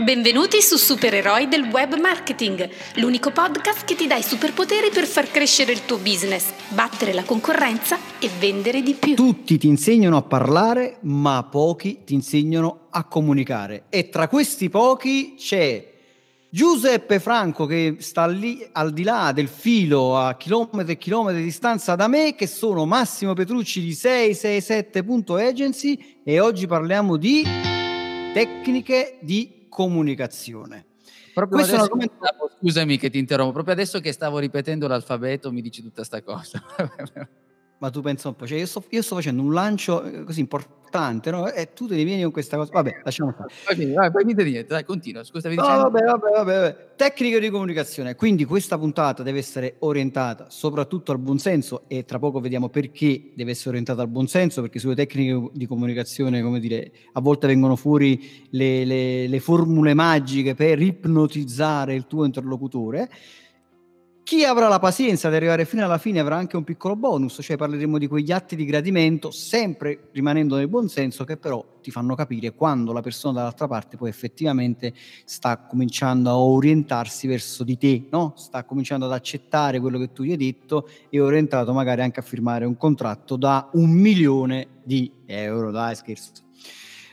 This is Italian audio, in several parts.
Benvenuti su Supereroi del Web Marketing, l'unico podcast che ti dà i superpoteri per far crescere il tuo business, battere la concorrenza e vendere di più. Tutti ti insegnano a parlare, ma pochi ti insegnano a comunicare. E tra questi pochi c'è Giuseppe Franco che sta lì al di là del filo a chilometri e chilometri di distanza da me, che sono Massimo Petrucci di 667.agency e oggi parliamo di tecniche di comunicazione. Proprio adesso stavo, scusami che ti interrompo, proprio adesso che stavo ripetendo l'alfabeto mi dici tutta sta cosa. Ma tu pensa un po', cioè io, sto, io sto facendo un lancio eh, così importante no? E tu te ne vieni con questa cosa. Vabbè, lasciamo. Okay, vai, poi niente, niente, dai, continua. Scusa, no, vabbè, vabbè, vabbè, vabbè. Tecniche di comunicazione. Quindi questa puntata deve essere orientata soprattutto al buonsenso e tra poco vediamo perché deve essere orientata al buonsenso, perché sulle tecniche di comunicazione, come dire, a volte vengono fuori le, le, le formule magiche per ipnotizzare il tuo interlocutore. Chi avrà la pazienza di arrivare fino alla fine avrà anche un piccolo bonus, cioè parleremo di quegli atti di gradimento, sempre rimanendo nel buon senso, che però ti fanno capire quando la persona dall'altra parte poi effettivamente sta cominciando a orientarsi verso di te, no? sta cominciando ad accettare quello che tu gli hai detto e orientato magari anche a firmare un contratto da un milione di euro, dai scherzo.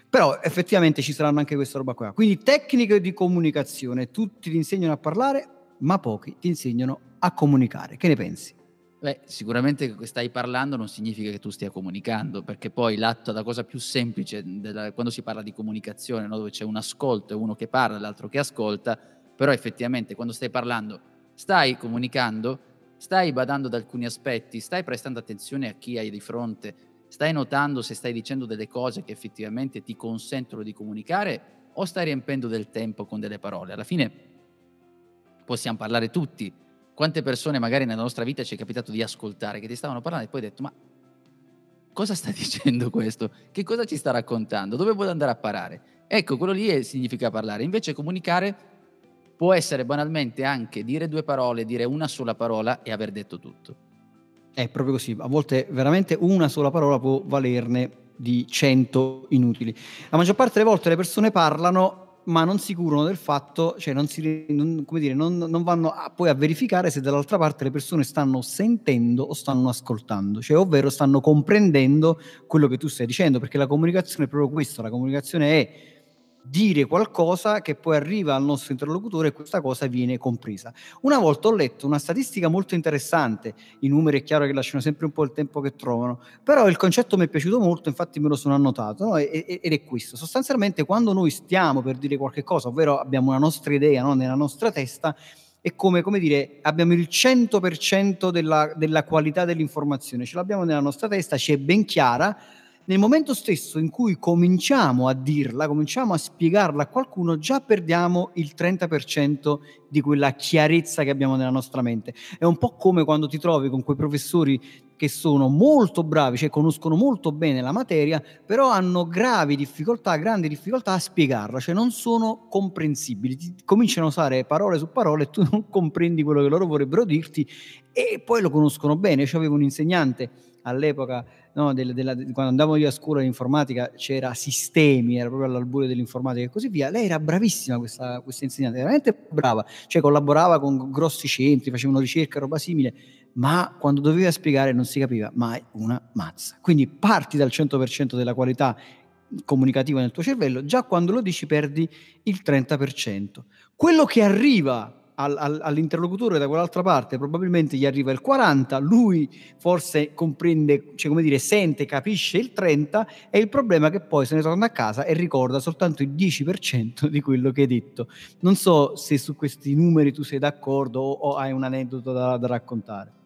Però effettivamente ci saranno anche questa roba qua. Quindi tecniche di comunicazione, tutti ti insegnano a parlare, ma pochi ti insegnano a comunicare. Che ne pensi? Beh, sicuramente che stai parlando non significa che tu stia comunicando, perché poi l'atto, la cosa più semplice della, quando si parla di comunicazione, no? dove c'è un ascolto e uno che parla, l'altro che ascolta, però effettivamente quando stai parlando stai comunicando, stai badando ad alcuni aspetti, stai prestando attenzione a chi hai di fronte, stai notando se stai dicendo delle cose che effettivamente ti consentono di comunicare o stai riempendo del tempo con delle parole. Alla fine possiamo parlare tutti. Quante persone magari nella nostra vita ci è capitato di ascoltare, che ti stavano parlando e poi hai detto, ma cosa sta dicendo questo? Che cosa ci sta raccontando? Dove vuole andare a parare? Ecco, quello lì è, significa parlare. Invece comunicare può essere banalmente anche dire due parole, dire una sola parola e aver detto tutto. È proprio così, a volte veramente una sola parola può valerne di cento inutili. La maggior parte delle volte le persone parlano ma non si curano del fatto, cioè non, si, non, dire, non, non vanno a, poi a verificare se dall'altra parte le persone stanno sentendo o stanno ascoltando, cioè ovvero stanno comprendendo quello che tu stai dicendo, perché la comunicazione è proprio questo, la comunicazione è dire qualcosa che poi arriva al nostro interlocutore e questa cosa viene compresa. Una volta ho letto una statistica molto interessante, i numeri è chiaro che lasciano sempre un po' il tempo che trovano, però il concetto mi è piaciuto molto, infatti me lo sono annotato, no? ed è questo. Sostanzialmente quando noi stiamo per dire qualche cosa, ovvero abbiamo una nostra idea no? nella nostra testa, è come, come, dire, abbiamo il 100% della, della qualità dell'informazione, ce l'abbiamo nella nostra testa, ci è ben chiara, nel momento stesso in cui cominciamo a dirla, cominciamo a spiegarla a qualcuno, già perdiamo il 30% di quella chiarezza che abbiamo nella nostra mente. È un po' come quando ti trovi con quei professori che sono molto bravi, cioè conoscono molto bene la materia, però hanno gravi difficoltà, grandi difficoltà a spiegarla, cioè non sono comprensibili. Ti cominciano a usare parole su parole e tu non comprendi quello che loro vorrebbero dirti e poi lo conoscono bene. Io avevo un insegnante all'epoca no, della, della, quando andavo io a scuola di informatica c'era sistemi, era proprio all'alburio dell'informatica e così via. Lei era bravissima questa, questa insegnante, veramente brava, cioè collaborava con grossi centri, facevano ricerca, roba simile, ma quando doveva spiegare non si capiva mai una mazza. Quindi parti dal 100% della qualità comunicativa nel tuo cervello, già quando lo dici perdi il 30%. Quello che arriva al, al, all'interlocutore da quell'altra parte probabilmente gli arriva il 40, lui forse comprende, cioè come dire, sente, capisce il 30 e il problema è che poi se ne torna a casa e ricorda soltanto il 10% di quello che hai detto. Non so se su questi numeri tu sei d'accordo o, o hai un aneddoto da, da raccontare.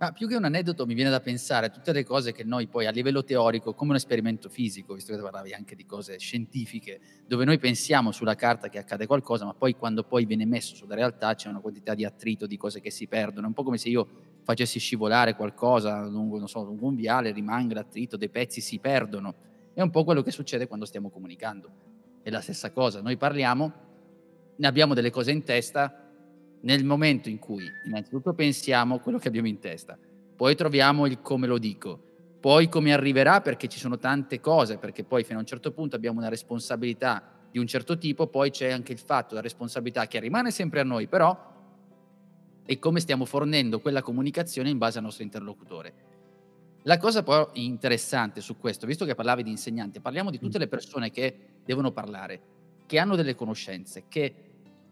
Ma più che un aneddoto mi viene da pensare a tutte le cose che noi poi a livello teorico, come un esperimento fisico, visto che parlavi anche di cose scientifiche, dove noi pensiamo sulla carta che accade qualcosa, ma poi quando poi viene messo sulla realtà c'è una quantità di attrito, di cose che si perdono. È un po' come se io facessi scivolare qualcosa lungo, so, lungo un viale, rimanga l'attrito, dei pezzi si perdono. È un po' quello che succede quando stiamo comunicando. È la stessa cosa. Noi parliamo, ne abbiamo delle cose in testa, nel momento in cui innanzitutto pensiamo quello che abbiamo in testa, poi troviamo il come lo dico, poi come arriverà perché ci sono tante cose, perché poi fino a un certo punto abbiamo una responsabilità di un certo tipo, poi c'è anche il fatto, la responsabilità che rimane sempre a noi, però è come stiamo fornendo quella comunicazione in base al nostro interlocutore. La cosa poi interessante su questo, visto che parlavi di insegnanti, parliamo di tutte le persone che devono parlare, che hanno delle conoscenze, che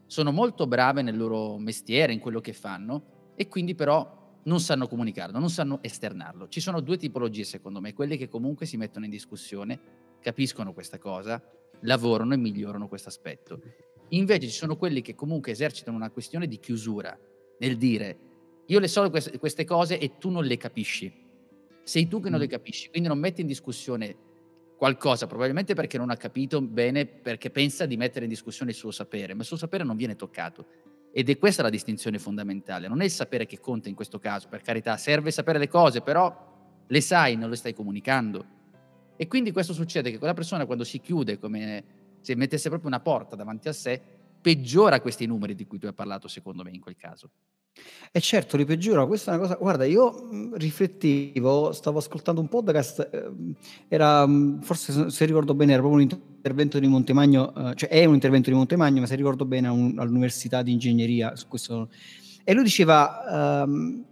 sono molto brave nel loro mestiere, in quello che fanno, e quindi però non sanno comunicarlo, non sanno esternarlo. Ci sono due tipologie, secondo me, quelle che comunque si mettono in discussione, capiscono questa cosa, lavorano e migliorano questo aspetto. Invece ci sono quelli che comunque esercitano una questione di chiusura, nel dire io le so queste, cose e tu non le capisci. Sei tu che non le mm. capisci, quindi non metti in discussione qualcosa, probabilmente perché non ha capito bene, perché pensa di mettere in discussione il suo sapere, ma il suo sapere non viene toccato. Ed è questa la distinzione fondamentale, non è il sapere che conta in questo caso, per carità, serve sapere le cose, però le sai, non le stai comunicando. E quindi questo succede che quella persona quando si chiude, come se mettesse proprio una porta davanti a sé, peggiora questi numeri di cui tu hai parlato, secondo me, in quel caso. E certo, li peggiora. Questa è una cosa. Guarda, io mh, riflettevo, stavo ascoltando un podcast, eh, era forse se ricordo bene, era proprio un intervento di Montemagno, eh, cioè è un intervento di Montemagno, ma se ricordo bene, un, all'Università di Ingegneria su questo. E lui diceva. Ehm,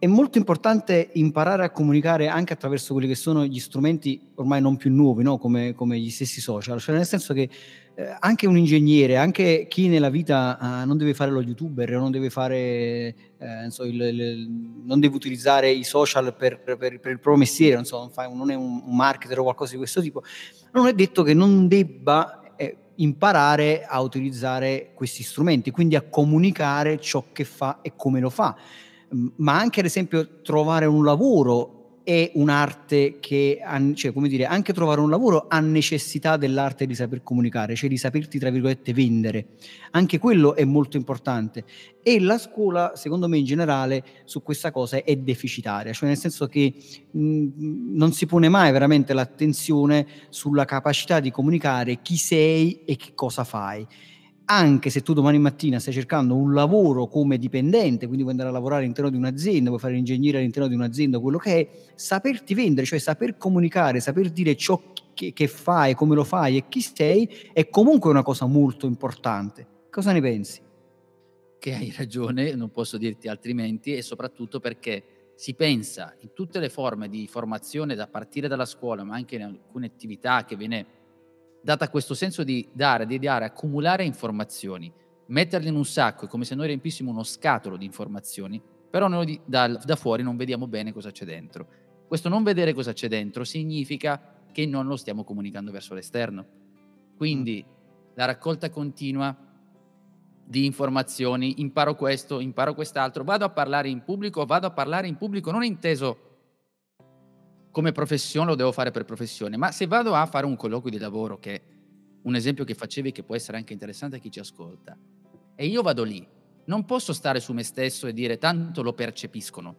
è molto importante imparare a comunicare anche attraverso quelli che sono gli strumenti ormai non più nuovi, no? come, come, gli stessi social, cioè nel senso che eh, anche un ingegnere, anche chi nella vita eh, non deve fare lo youtuber, non deve, fare, eh, so, il, il, non deve utilizzare i social per, per, per il proprio mestiere, non, so, non, fa, non, è un, un marketer o qualcosa di questo tipo, non è detto che non debba eh, imparare a utilizzare questi strumenti, quindi a comunicare ciò che fa e come lo fa. Ma anche ad esempio trovare un lavoro è un'arte che, cioè come dire, anche trovare un lavoro ha necessità dell'arte di saper comunicare, cioè di saperti, tra virgolette, vendere. Anche quello è molto importante. E la scuola, secondo me in generale, su questa cosa è deficitaria, cioè nel senso che mh, non si pone mai veramente l'attenzione sulla capacità di comunicare chi sei e che cosa fai anche se tu domani mattina stai cercando un lavoro come dipendente, quindi vuoi andare a lavorare all'interno di un'azienda, vuoi fare l'ingegnere all'interno di un'azienda, quello che è, saperti vendere, cioè saper comunicare, saper dire ciò che, che fai, come lo fai e chi sei, è comunque una cosa molto importante. Cosa ne pensi? Che hai ragione, non posso dirti altrimenti, e soprattutto perché si pensa in tutte le forme di formazione, da partire dalla scuola, ma anche in alcune attività che viene data questo senso di dare, di dare, accumulare informazioni, metterle in un sacco, è come se noi riempissimo uno scatolo di informazioni, però noi da, da fuori non vediamo bene cosa c'è dentro. Questo non vedere cosa c'è dentro significa che non lo stiamo comunicando verso l'esterno. Quindi mm. la raccolta continua di informazioni, imparo questo, imparo quest'altro, vado a parlare in pubblico, vado a parlare in pubblico non inteso come professione lo devo fare per professione, ma se vado a fare un colloquio di lavoro, che è un esempio che facevi che può essere anche interessante a chi ci ascolta, e io vado lì, non posso stare su me stesso e dire tanto lo percepiscono,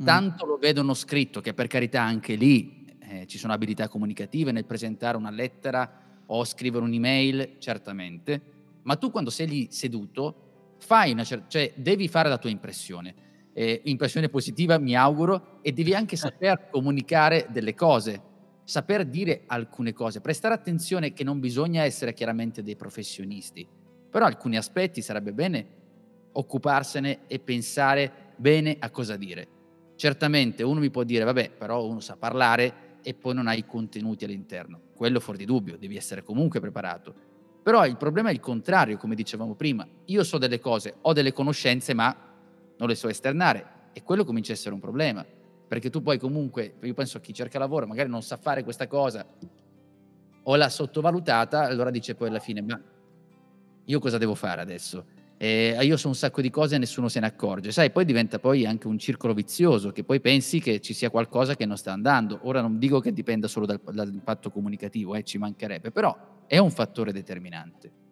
mm. tanto mm. lo vedono scritto, che per carità anche lì eh, ci sono abilità comunicative nel presentare una lettera o scrivere un'email, certamente, ma tu quando sei lì seduto fai una cer- cioè devi fare la tua impressione eh, impressione positiva, mi auguro, e devi anche saper comunicare delle cose, saper dire alcune cose, prestare attenzione che non bisogna essere chiaramente dei professionisti, però alcuni aspetti sarebbe bene occuparsene e pensare bene a cosa dire. Certamente uno mi può dire, vabbè, però uno sa parlare e poi non ha i contenuti all'interno. Quello fuori di dubbio, devi essere comunque preparato. Però il problema è il contrario, come dicevamo prima. Io so delle cose, ho delle conoscenze, ma non le so esternare e quello comincia a essere un problema, perché tu poi comunque, io penso a chi cerca lavoro, magari non sa fare questa cosa o l'ha sottovalutata, allora dice poi alla fine, ma io cosa devo fare adesso? Eh, io so un sacco di cose e nessuno se ne accorge, sai, poi diventa poi anche un circolo vizioso, che poi pensi che ci sia qualcosa che non sta andando. Ora non dico che dipenda solo dal, dall'impatto comunicativo, eh, ci mancherebbe, però è un fattore determinante.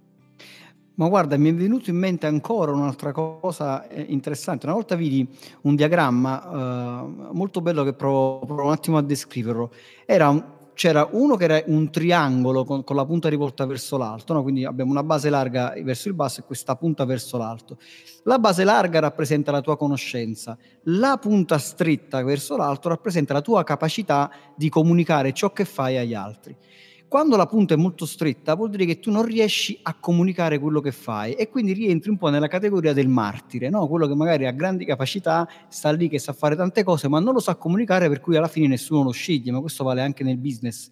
Ma guarda, mi è venuto in mente ancora un'altra cosa eh, interessante. Una volta vidi un diagramma eh, molto bello che provo, provo, un attimo a descriverlo. Un, c'era uno che era un triangolo con, con la punta rivolta verso l'alto, no? quindi abbiamo una base larga verso il basso e questa punta verso l'alto. La base larga rappresenta la tua conoscenza, la punta stretta verso l'alto rappresenta la tua capacità di comunicare ciò che fai agli altri. Quando la punta è molto stretta vuol dire che tu non riesci a comunicare quello che fai e quindi rientri un po' nella categoria del martire, no? quello che magari ha grandi capacità, sta lì che sa fare tante cose ma non lo sa comunicare per cui alla fine nessuno lo sceglie, ma questo vale anche nel business.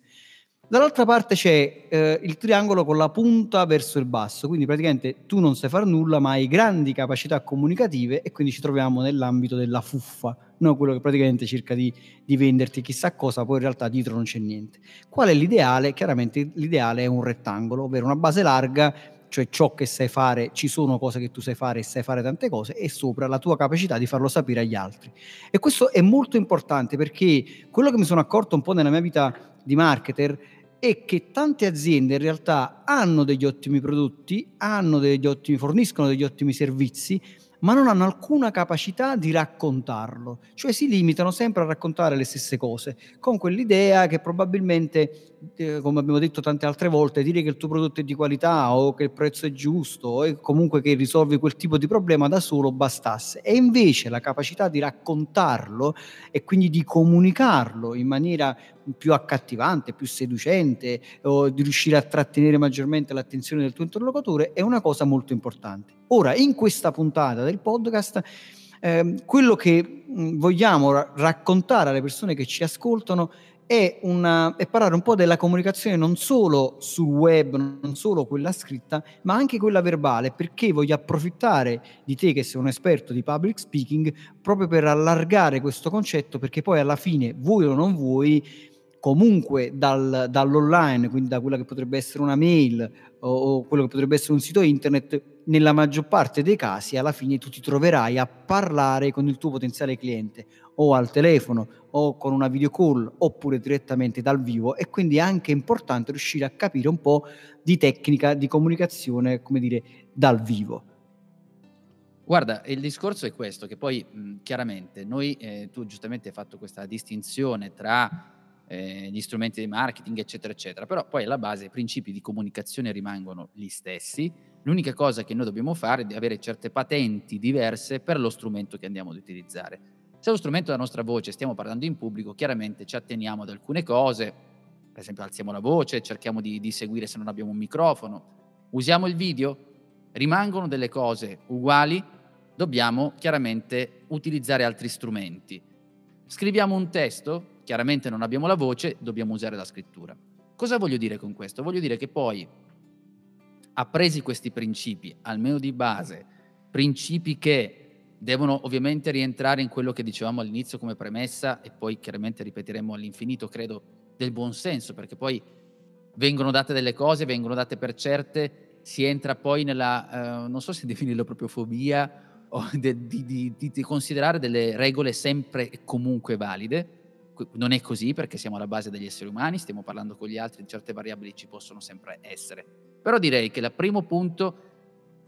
Dall'altra parte c'è eh, il triangolo con la punta verso il basso, quindi praticamente tu non sai fare nulla ma hai grandi capacità comunicative e quindi ci troviamo nell'ambito della fuffa, no? quello che praticamente cerca di, di, venderti chissà cosa, poi in realtà dietro non c'è niente. Qual è l'ideale? Chiaramente l'ideale è un rettangolo, ovvero una base larga, cioè ciò che sai fare, ci sono cose che tu sai fare e sai fare tante cose, e sopra la tua capacità di farlo sapere agli altri. E questo è molto importante perché quello che mi sono accorto un po' nella mia vita di marketer è che tante aziende in realtà hanno degli ottimi prodotti, hanno degli ottimi, forniscono degli ottimi servizi, ma non hanno alcuna capacità di raccontarlo, cioè si limitano sempre a raccontare le stesse cose, con quell'idea che probabilmente, eh, come abbiamo detto tante altre volte, dire che il tuo prodotto è di qualità o che il prezzo è giusto o comunque che risolvi quel tipo di problema da solo bastasse. E invece la capacità di raccontarlo e quindi di comunicarlo in maniera più accattivante, più seducente o di riuscire a trattenere maggiormente l'attenzione del tuo interlocutore è una cosa molto importante. Ora, in questa puntata del podcast, eh, quello che mh, vogliamo ra- raccontare alle persone che ci ascoltano è, una, è, parlare un po' della comunicazione non solo sul web, non solo quella scritta, ma anche quella verbale, perché voglio approfittare di te che sei un esperto di public speaking proprio per allargare questo concetto, perché poi alla fine, vuoi o non vuoi, comunque dal, dall'online, quindi da quella che potrebbe essere una mail o, quello che potrebbe essere un sito internet, nella maggior parte dei casi alla fine tu ti troverai a parlare con il tuo potenziale cliente o al telefono o con una video call oppure direttamente dal vivo e quindi è anche importante riuscire a capire un po' di tecnica di comunicazione, come dire, dal vivo. Guarda, il discorso è questo, che poi mh, chiaramente noi, eh, tu giustamente hai fatto questa distinzione tra eh, gli strumenti di marketing, eccetera, eccetera. Però poi alla base i principi di comunicazione rimangono gli stessi. L'unica cosa che noi dobbiamo fare è avere certe patenti diverse per lo strumento che andiamo ad utilizzare. Se lo strumento è la nostra voce, stiamo parlando in pubblico, chiaramente ci atteniamo ad alcune cose, per esempio alziamo la voce, cerchiamo di, di seguire se non abbiamo un microfono, usiamo il video, rimangono delle cose uguali, dobbiamo chiaramente utilizzare altri strumenti. Scriviamo un testo, chiaramente non abbiamo la voce, dobbiamo usare la scrittura. Cosa voglio dire con questo? Voglio dire che poi, appresi questi principi, almeno di base, principi che devono ovviamente rientrare in quello che dicevamo all'inizio come premessa e poi chiaramente ripeteremo all'infinito, credo, del buon senso, perché poi vengono date delle cose, vengono date per certe, si entra poi nella, eh, non so se definirlo proprio fobia, o di, di, di, di considerare delle regole sempre e comunque valide, non è così perché siamo alla base degli esseri umani, stiamo parlando con gli altri, certe variabili ci possono sempre essere. Però direi che il primo punto,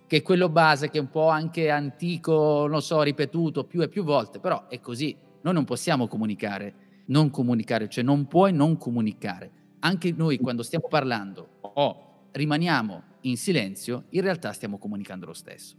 che è quello base, che è un po' anche antico, non so, ripetuto più e più volte, però è così. Noi non possiamo comunicare, non comunicare, cioè non puoi non comunicare. Anche noi quando stiamo parlando o rimaniamo in silenzio, in realtà stiamo comunicando lo stesso.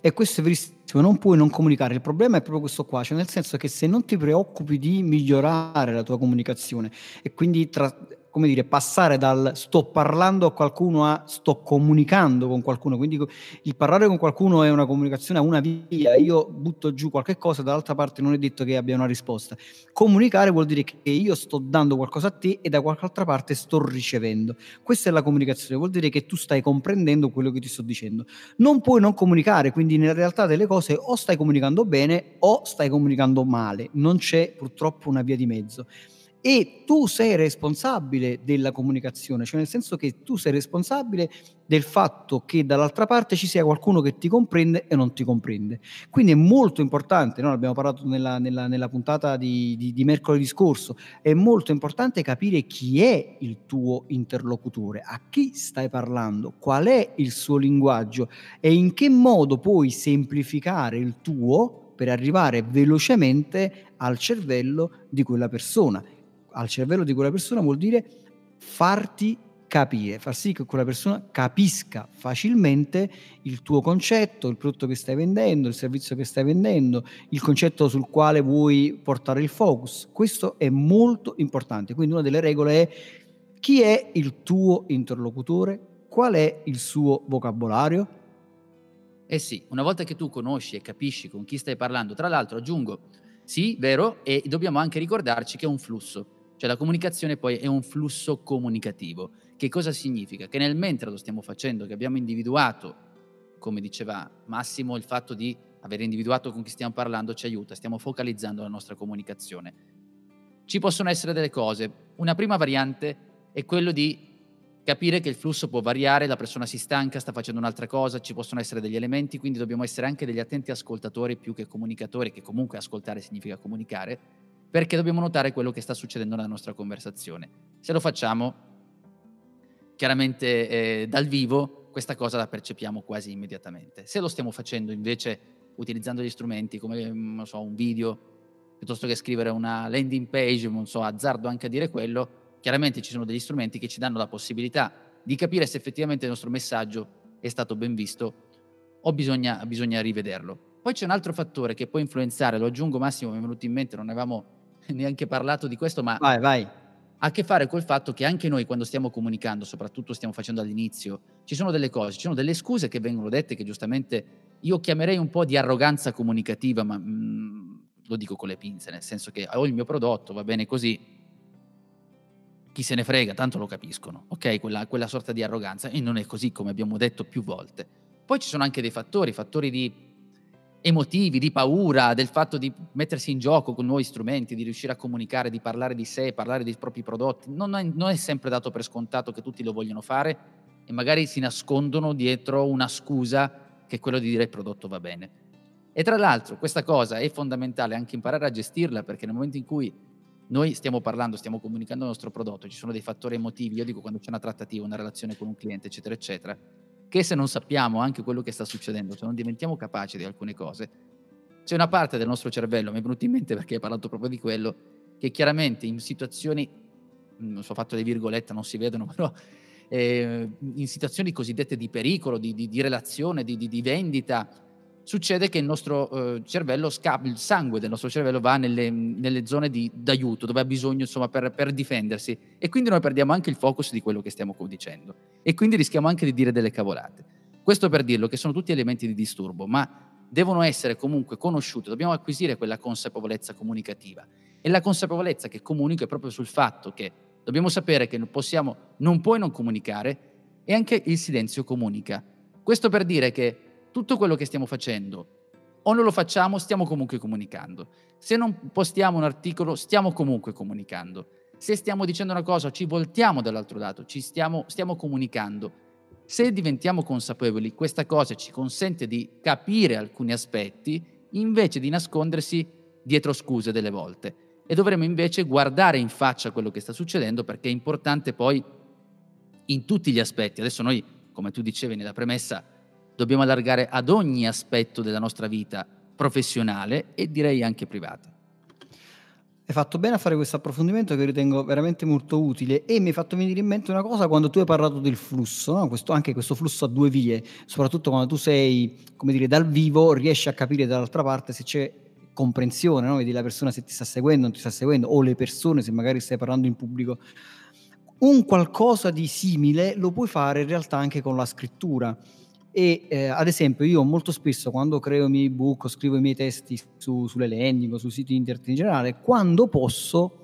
E questo è verissimo, non puoi non comunicare. Il problema è proprio questo qua, cioè nel senso che se non ti preoccupi di migliorare la tua comunicazione e quindi tra, come dire, passare dal sto parlando a qualcuno a sto comunicando con qualcuno. Quindi il parlare con qualcuno è una comunicazione a una via. Io butto giù qualche cosa, dall'altra parte non è detto che abbia una risposta. Comunicare vuol dire che io sto dando qualcosa a te e da qualche altra parte sto ricevendo. Questa è la comunicazione, vuol dire che tu stai comprendendo quello che ti sto dicendo. Non puoi non comunicare, quindi nella realtà delle cose o stai comunicando bene o stai comunicando male. Non c'è purtroppo una via di mezzo e tu sei responsabile della comunicazione, cioè nel senso che tu sei responsabile del fatto che dall'altra parte ci sia qualcuno che ti comprende e non ti comprende. Quindi è molto importante, no? abbiamo parlato nella, nella, nella puntata di, di, di, mercoledì scorso, è molto importante capire chi è il tuo interlocutore, a chi stai parlando, qual è il suo linguaggio e in che modo puoi semplificare il tuo per arrivare velocemente al cervello di quella persona al cervello di quella persona vuol dire farti capire, far sì che quella persona capisca facilmente il tuo concetto, il prodotto che stai vendendo, il servizio che stai vendendo, il concetto sul quale vuoi portare il focus. Questo è molto importante. Quindi una delle regole è Chi è il tuo interlocutore? Qual è il suo vocabolario? Eh sì, una volta che tu conosci e capisci con chi stai parlando, tra l'altro aggiungo, sì, vero, e dobbiamo anche ricordarci che è un flusso, cioè la comunicazione poi è un flusso comunicativo. Che cosa significa? Che nel mentre lo stiamo facendo, che abbiamo individuato, come diceva Massimo, il fatto di aver individuato con chi stiamo parlando ci aiuta, stiamo focalizzando la nostra comunicazione. Ci possono essere delle cose. Una prima variante è quello di capire che il flusso può variare, la persona si stanca, sta facendo un'altra cosa, ci possono essere degli elementi, quindi dobbiamo essere anche degli attenti ascoltatori più che comunicatori, che comunque ascoltare significa comunicare, perché dobbiamo notare quello che sta succedendo nella nostra conversazione. Se lo facciamo, chiaramente eh, dal vivo, questa cosa la percepiamo quasi immediatamente. Se lo stiamo facendo invece utilizzando gli strumenti come mm, so, un video, piuttosto che scrivere una landing page, non so, azzardo anche a dire quello, chiaramente ci sono degli strumenti che ci danno la possibilità di capire se effettivamente il nostro messaggio è stato ben visto o bisogna, bisogna rivederlo. Poi c'è un altro fattore che può influenzare, lo aggiungo Massimo, mi è venuto in mente, non avevamo neanche parlato di questo, ma vai, vai. ha a che fare col fatto che anche noi quando stiamo comunicando, soprattutto stiamo facendo all'inizio, ci sono delle cose, ci sono delle scuse che vengono dette che giustamente io chiamerei un po' di arroganza comunicativa, ma mm, lo dico con le pinze, nel senso che ho il mio prodotto, va bene così, chi se ne frega, tanto lo capiscono, ok? Quella, quella sorta di arroganza e non è così come abbiamo detto più volte. Poi ci sono anche dei fattori, fattori di emotivi, di paura, del fatto di mettersi in gioco con nuovi strumenti, di riuscire a comunicare, di parlare di sé, parlare dei propri prodotti. Non è, non è sempre dato per scontato che tutti lo vogliono fare e magari si nascondono dietro una scusa che è quello di dire il prodotto va bene. E tra l'altro questa cosa è fondamentale anche imparare a gestirla perché nel momento in cui noi stiamo parlando, stiamo comunicando il nostro prodotto, ci sono dei fattori emotivi, io dico quando c'è una trattativa, una relazione con un cliente, eccetera, eccetera, che se non sappiamo anche quello che sta succedendo, se non diventiamo capaci di alcune cose, c'è una parte del nostro cervello, mi è venuto in mente perché hai parlato proprio di quello, che chiaramente in situazioni, non so, fatto le virgolette, non si vedono, però eh, in situazioni cosiddette di pericolo, di, di, di relazione, di, di vendita, succede che il nostro eh, cervello scappa, il sangue del nostro cervello va nelle, nelle zone di, d'aiuto, dove ha bisogno insomma per, per, difendersi e quindi noi perdiamo anche il focus di quello che stiamo dicendo e quindi rischiamo anche di dire delle cavolate. Questo per dirlo che sono tutti elementi di disturbo, ma devono essere comunque conosciuti, dobbiamo acquisire quella consapevolezza comunicativa e la consapevolezza che comunico è proprio sul fatto che dobbiamo sapere che possiamo, non puoi non comunicare e anche il silenzio comunica. Questo per dire che tutto quello che stiamo facendo o non lo facciamo, stiamo comunque comunicando. Se non postiamo un articolo, stiamo comunque comunicando. Se stiamo dicendo una cosa, ci voltiamo dall'altro lato, ci stiamo, stiamo comunicando. Se diventiamo consapevoli, questa cosa ci consente di capire alcuni aspetti invece di nascondersi dietro scuse delle volte. E dovremo invece guardare in faccia quello che sta succedendo perché è importante poi in tutti gli aspetti. Adesso noi, come tu dicevi nella premessa, dobbiamo allargare ad ogni aspetto della nostra vita professionale e direi anche privata. Hai fatto bene a fare questo approfondimento che ritengo veramente molto utile e mi hai fatto venire in mente una cosa quando tu hai parlato del flusso, no? questo, anche questo flusso a due vie, soprattutto quando tu sei, come dire, dal vivo, riesci a capire dall'altra parte se c'è comprensione, no? vedi la persona se ti sta seguendo, non ti sta seguendo, o le persone se magari stai parlando in pubblico. Un qualcosa di simile lo puoi fare in realtà anche con la scrittura e eh, ad esempio io molto spesso quando creo i miei ebook o scrivo i miei testi su, sulle landing o sui siti internet in generale, quando posso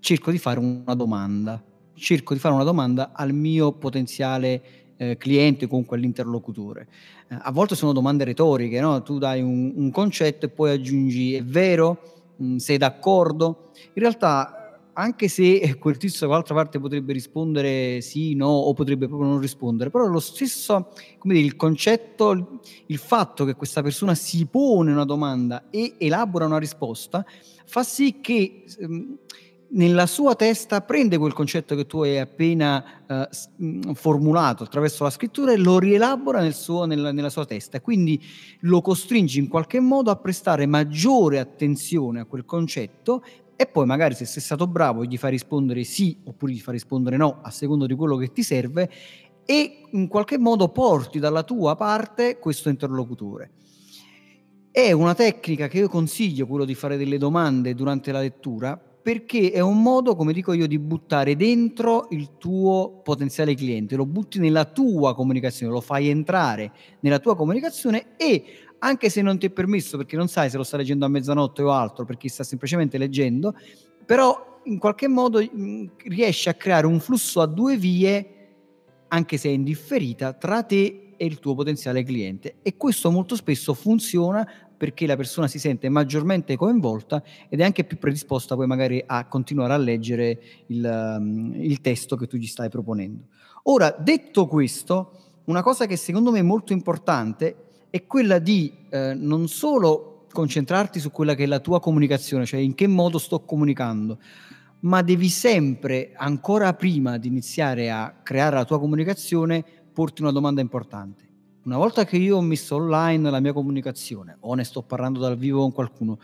cerco di fare una domanda, cerco di fare una domanda al mio potenziale eh, cliente, comunque all'interlocutore. Eh, a volte sono domande retoriche, no? tu dai un, un concetto e poi aggiungi è vero, mm, sei d'accordo. In realtà anche se quel tizio dall'altra parte potrebbe rispondere sì, no, o potrebbe proprio non rispondere, però lo stesso, come dire, il concetto, il fatto che questa persona si pone una domanda e elabora una risposta, fa sì che ehm, nella sua testa prende quel concetto che tu hai appena eh, formulato attraverso la scrittura e lo rielabora nel suo, nella, nella sua testa, quindi lo costringe in qualche modo a prestare maggiore attenzione a quel concetto e poi magari se sei stato bravo gli fai rispondere sì oppure gli fai rispondere no a seconda di quello che ti serve e in qualche modo porti dalla tua parte questo interlocutore. È una tecnica che io consiglio, quello di fare delle domande durante la lettura, perché è un modo, come dico io, di buttare dentro il tuo potenziale cliente, lo butti nella tua comunicazione, lo fai entrare nella tua comunicazione e anche se non ti è permesso, perché non sai se lo sta leggendo a mezzanotte o altro, perché sta semplicemente leggendo, però in qualche modo mh, riesci a creare un flusso a due vie, anche se è indifferita, tra te e il tuo potenziale cliente. E questo molto spesso funziona perché la persona si sente maggiormente coinvolta ed è anche più predisposta poi magari a continuare a leggere il, um, il testo che tu gli stai proponendo. Ora, detto questo, una cosa che secondo me è molto importante è quella di eh, non solo concentrarti su quella che è la tua comunicazione, cioè in che modo sto comunicando, ma devi sempre, ancora prima di iniziare a creare la tua comunicazione, porti una domanda importante una volta che io ho messo online la mia comunicazione o ne sto parlando dal vivo con qualcuno,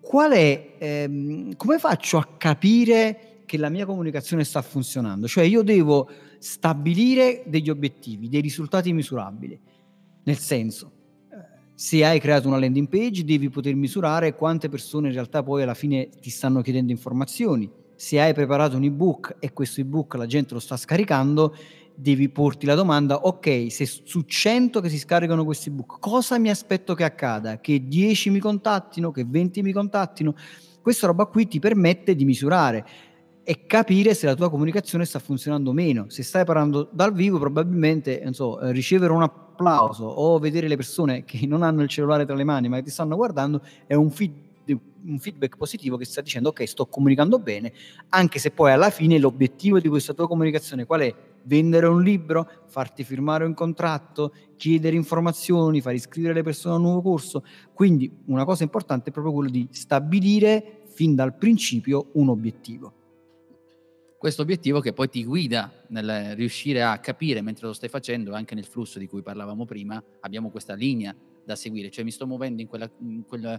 qual è, ehm, come faccio a capire che la mia comunicazione sta funzionando? Cioè io devo stabilire degli obiettivi, dei risultati misurabili. Nel senso, se hai creato una landing page devi poter misurare quante persone in realtà poi alla fine ti stanno chiedendo informazioni. Se hai preparato un ebook e questo ebook la gente lo sta scaricando, devi porti la domanda, ok, se su 100 che si scaricano questi book, cosa mi aspetto che accada? Che 10 mi contattino, che 20 mi contattino? Questa roba qui ti permette di misurare e capire se la tua comunicazione sta funzionando o meno. Se stai parlando dal vivo, probabilmente so, eh, ricevere un applauso o vedere le persone che non hanno il cellulare tra le mani ma che ti stanno guardando è un feedback un feedback positivo che sta dicendo ok sto comunicando bene anche se poi alla fine l'obiettivo di questa tua comunicazione qual è? vendere un libro, farti firmare un contratto, chiedere informazioni, far iscrivere le persone a un nuovo corso. Quindi una cosa importante è proprio quello di stabilire fin dal principio un obiettivo. Questo obiettivo che poi ti guida nel riuscire a capire mentre lo stai facendo, anche nel flusso di cui parlavamo prima, abbiamo questa linea da seguire, cioè mi sto muovendo in quella, in quella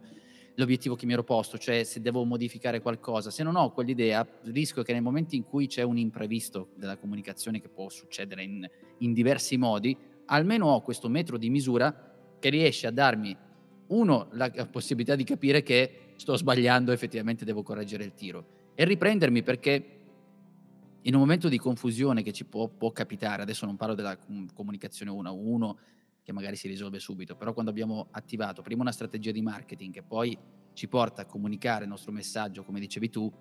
l'obiettivo che mi ero posto, cioè se devo modificare qualcosa. Se non ho quell'idea, rischio che nel momento in cui c'è un imprevisto della comunicazione che può succedere in, in diversi modi, almeno ho questo metro di misura che riesce a darmi, uno, la possibilità di capire che sto sbagliando, effettivamente devo correggere il tiro e riprendermi perché in un momento di confusione che ci può, può capitare, adesso non parlo della comunicazione uno a uno, che magari si risolve subito, però quando abbiamo attivato prima una strategia di marketing che poi ci porta a comunicare il nostro messaggio, come dicevi tu,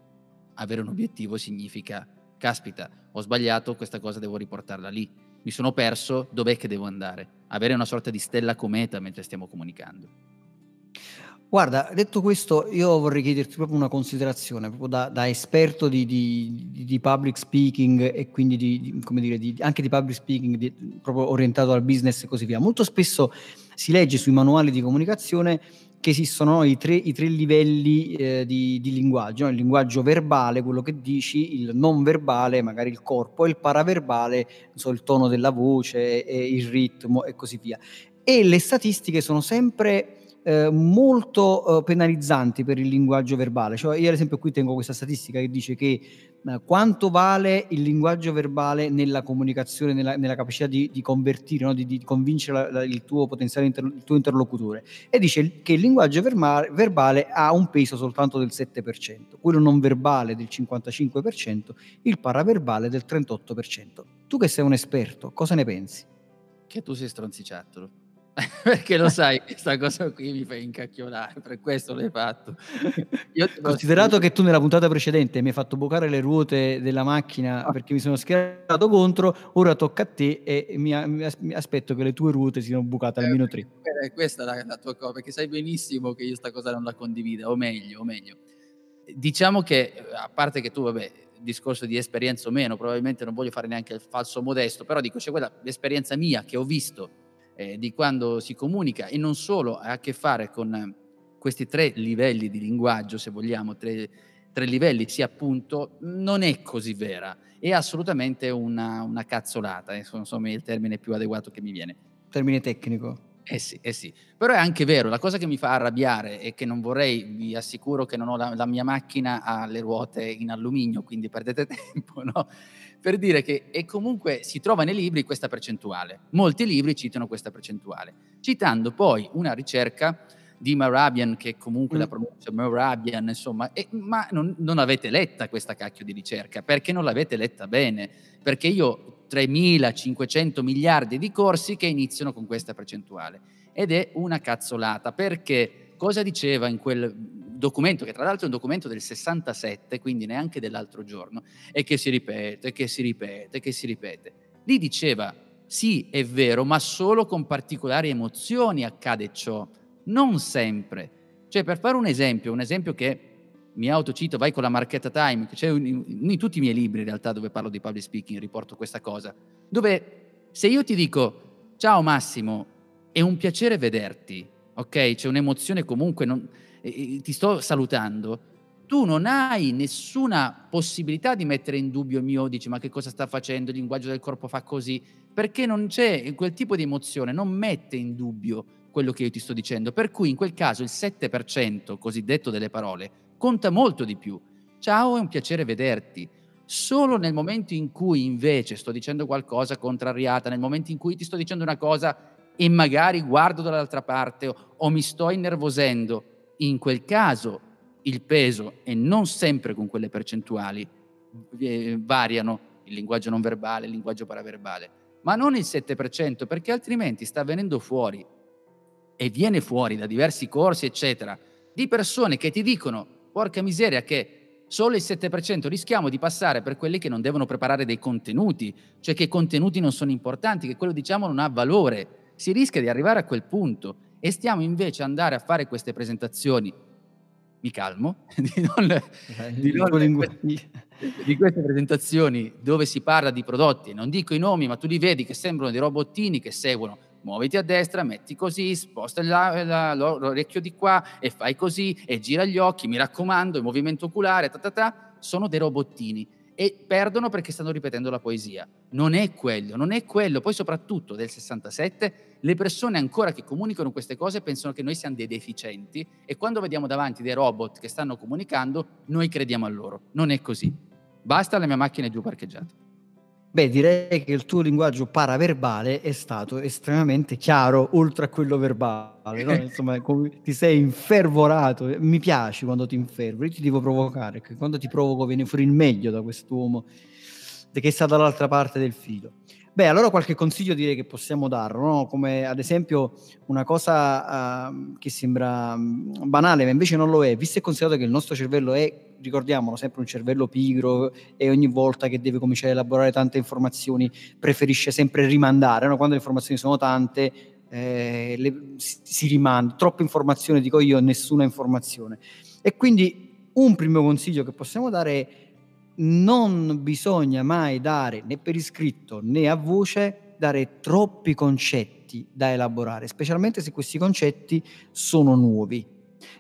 avere un obiettivo significa, caspita, ho sbagliato, questa cosa devo riportarla lì, mi sono perso, dov'è che devo andare? Avere una sorta di stella cometa mentre stiamo comunicando. Guarda, detto questo, io vorrei chiederti proprio una considerazione, proprio da, da esperto di, di, di, public speaking e quindi di, come dire, anche di public speaking proprio orientato al business e così via. Molto spesso si legge sui manuali di comunicazione che esistono no, i, tre, i, tre, livelli eh, di, linguaggio, no? il linguaggio verbale, quello che dici, il non verbale, magari il corpo, e il paraverbale, so, il tono della voce, il ritmo e così via. E le statistiche sono sempre eh, molto eh, penalizzanti per il linguaggio verbale. Cioè, io ad esempio qui tengo questa statistica che dice che eh, quanto vale il linguaggio verbale nella comunicazione, nella, nella capacità di, di convertire, no? di, di, convincere la, la, il tuo potenziale inter, il tuo interlocutore. E dice che il linguaggio verbale, verbale ha un peso soltanto del 7%, quello non verbale del 55%, il paraverbale del 38%. Tu che sei un esperto, cosa ne pensi? Che tu sei stronziciattolo. perché lo sai, questa cosa qui mi fa incacchiolare, per questo l'hai fatto. Considerato che tu nella puntata precedente mi hai fatto bucare le ruote della macchina ah. perché mi sono schierato contro, ora tocca a te e mi, aspetto che le tue ruote siano bucate almeno tre. Eh, questa è la, la, tua cosa, perché sai benissimo che io sta cosa non la condivido, o meglio, o meglio. Diciamo che, a parte che tu, vabbè, discorso di esperienza o meno, probabilmente non voglio fare neanche il falso modesto, però dico c'è quella l'esperienza mia che ho visto eh, di quando si comunica e non solo ha a che fare con questi tre livelli di linguaggio, se vogliamo, tre, tre livelli, sia appunto, non è così vera, è assolutamente una, una cazzolata, eh, insomma è il termine più adeguato che mi viene. Termine tecnico. Eh sì, eh sì, però è anche vero, la cosa che mi fa arrabbiare è che non vorrei, vi assicuro che non ho la, la mia macchina ha le ruote in alluminio, quindi perdete tempo, no? Per dire che e comunque si trova nei libri questa percentuale. Molti libri citano questa percentuale, citando poi una ricerca di Morabian, che comunque mm. la pronuncia Morabian, insomma, e, ma non, non, avete letta questa cacchio di ricerca, perché non l'avete letta bene, perché io ho 3.500 miliardi di corsi che iniziano con questa percentuale, ed è una cazzolata, perché cosa diceva in quel documento, che tra l'altro è un documento del 67, quindi neanche dell'altro giorno, e che si ripete, che si ripete, che si ripete. Lì diceva, sì, è vero, ma solo con particolari emozioni accade ciò non sempre. Cioè, per fare un esempio, un esempio che mi autocito, vai con la marchetta Time, che c'è in, in tutti i miei libri in realtà dove parlo di public speaking, riporto questa cosa, dove se io ti dico ciao Massimo, è un piacere vederti, ok? C'è un'emozione comunque, non, eh, ti sto salutando, tu non hai nessuna possibilità di mettere in dubbio il mio, dici ma che cosa sta facendo, il linguaggio del corpo fa così, perché non c'è quel tipo di emozione, non mette in dubbio quello che io ti sto dicendo. Per cui in quel caso il 7% cosiddetto delle parole conta molto di più. Ciao, è un piacere vederti. Solo nel momento in cui invece sto dicendo qualcosa contrariata, nel momento in cui ti sto dicendo una cosa e magari guardo dall'altra parte o, o mi sto innervosendo, in quel caso il peso e non sempre con quelle percentuali eh, variano il linguaggio non verbale, il linguaggio paraverbale, ma non il 7% perché altrimenti sta venendo fuori e viene fuori da diversi corsi, eccetera, di persone che ti dicono, porca miseria, che solo il 7% rischiamo di passare per quelli che non devono preparare dei contenuti, cioè che i contenuti non sono importanti, che quello diciamo non ha valore. Si rischia di arrivare a quel punto e stiamo invece andare a fare queste presentazioni. Mi calmo di, non, eh, di, non, di queste presentazione dove si parla di prodotti, non dico i nomi, ma tu li vedi che sembrano dei robottini che seguono. Muoviti a destra, metti così, sposta la, la, l'orecchio di qua e fai così e gira gli occhi, mi raccomando, il movimento oculare, ta, ta, ta, sono dei robottini e perdono perché stanno ripetendo la poesia. Non è quello, non è quello. Poi soprattutto del 67 le persone ancora che comunicano queste cose pensano che noi siamo dei deficienti e quando vediamo davanti dei robot che stanno comunicando noi crediamo a loro. Non è così. Basta la mia macchina è giù parcheggiata. Beh, direi che il tuo linguaggio paraverbale è stato estremamente chiaro, oltre a quello verbale. No? Insomma, ti sei infervorato. Mi piace quando ti infervori, io ti devo provocare, quando ti provoco viene fuori il meglio da quest'uomo che sta dall'altra parte del filo. Beh, allora qualche consiglio direi che possiamo darlo, no? come ad esempio una cosa uh, che sembra um, banale, ma invece non lo è, visto e considerato che il nostro cervello è, ricordiamolo, sempre un cervello pigro e ogni volta che deve cominciare a elaborare tante informazioni preferisce sempre rimandare, no? quando le informazioni sono tante eh, le, si, si rimanda, troppe informazioni, dico io, nessuna informazione. E quindi un primo consiglio che possiamo dare è non bisogna mai dare né per iscritto né a voce dare troppi concetti da elaborare, specialmente se questi concetti sono nuovi.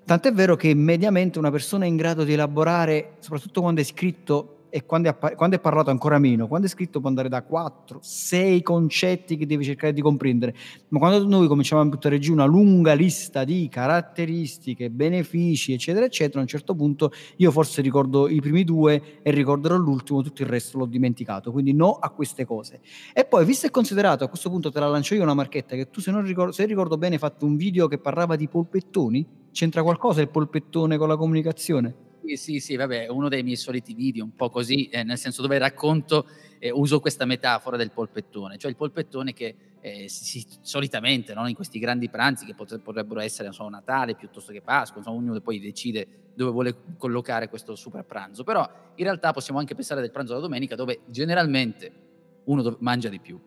Tant'è vero che mediamente una persona è in grado di elaborare, soprattutto quando è scritto e quando è, quando è, parlato ancora meno, quando è scritto può andare da 4, 6 concetti che devi cercare di comprendere, ma quando noi cominciamo a buttare giù una lunga lista di caratteristiche, benefici, eccetera, eccetera, a un certo punto io forse ricordo i primi due e ricorderò l'ultimo, tutto il resto l'ho dimenticato, quindi no a queste cose. E poi, visto e considerato, a questo punto te la lancio io una marchetta, che tu se non ricordo, se ricordo bene hai fatto un video che parlava di polpettoni, c'entra qualcosa il polpettone con la comunicazione? Sì, sì, sì, vabbè, uno dei miei soliti video, un po' così, eh, nel senso dove racconto, eh, uso questa metafora del polpettone, cioè il polpettone che eh, si, si, solitamente no, in questi grandi pranzi che potrebbero essere so, Natale piuttosto che Pasqua, insomma, ognuno poi decide dove vuole collocare questo super pranzo, però in realtà possiamo anche pensare del pranzo della domenica dove generalmente uno do- mangia di più.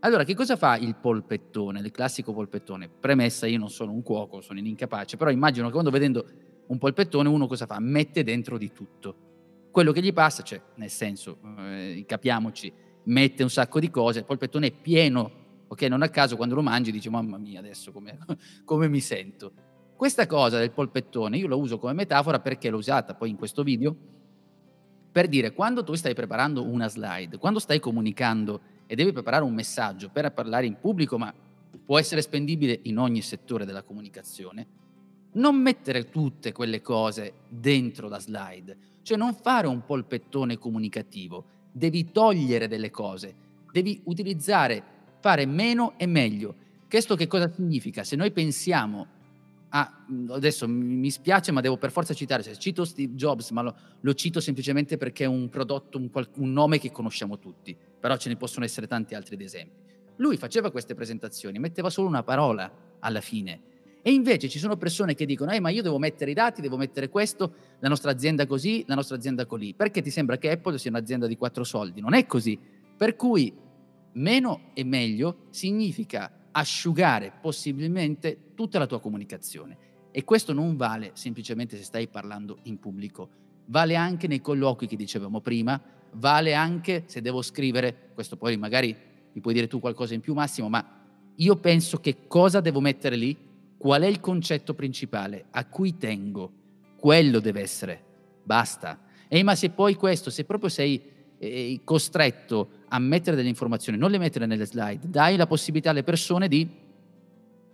Allora, che cosa fa il polpettone, il classico polpettone? Premessa, io non sono un cuoco, sono un incapace, però immagino che quando vedendo un polpettone uno cosa fa? Mette dentro di tutto. Quello che gli passa, cioè, nel senso, eh, capiamoci, mette un sacco di cose, il polpettone è pieno, ok? Non a caso quando lo mangi dici, mamma mia, adesso come, come mi sento. Questa cosa del polpettone io lo uso come metafora perché l'ho usata poi in questo video per dire quando tu stai preparando una slide, quando stai comunicando e devi preparare un messaggio per parlare in pubblico, ma può essere spendibile in ogni settore della comunicazione, non mettere tutte quelle cose dentro la slide, cioè non fare un polpettone comunicativo, devi togliere delle cose, devi utilizzare, fare meno e meglio. Questo che cosa significa? Se noi pensiamo ah, adesso mi spiace, ma devo per forza citare, cioè, cito Steve Jobs, ma lo, lo, cito semplicemente perché è un prodotto, un, un, nome che conosciamo tutti, però ce ne possono essere tanti altri esempi. Lui faceva queste presentazioni, metteva solo una parola alla fine. E invece ci sono persone che dicono, eh, ma io devo mettere i dati, devo mettere questo, la nostra azienda così, la nostra azienda così, perché ti sembra che Apple sia un'azienda di quattro soldi? Non è così. Per cui meno e meglio significa asciugare possibilmente tutta la tua comunicazione. E questo non vale semplicemente se stai parlando in pubblico, vale anche nei colloqui che dicevamo prima, vale anche se devo scrivere, questo poi magari mi puoi dire tu qualcosa in più Massimo, ma io penso che cosa devo mettere lì, qual è il concetto principale a cui tengo, quello deve essere, basta. E ma se poi questo, se proprio sei eh, costretto a mettere delle informazioni, non le mettere nelle slide, dai la possibilità alle persone di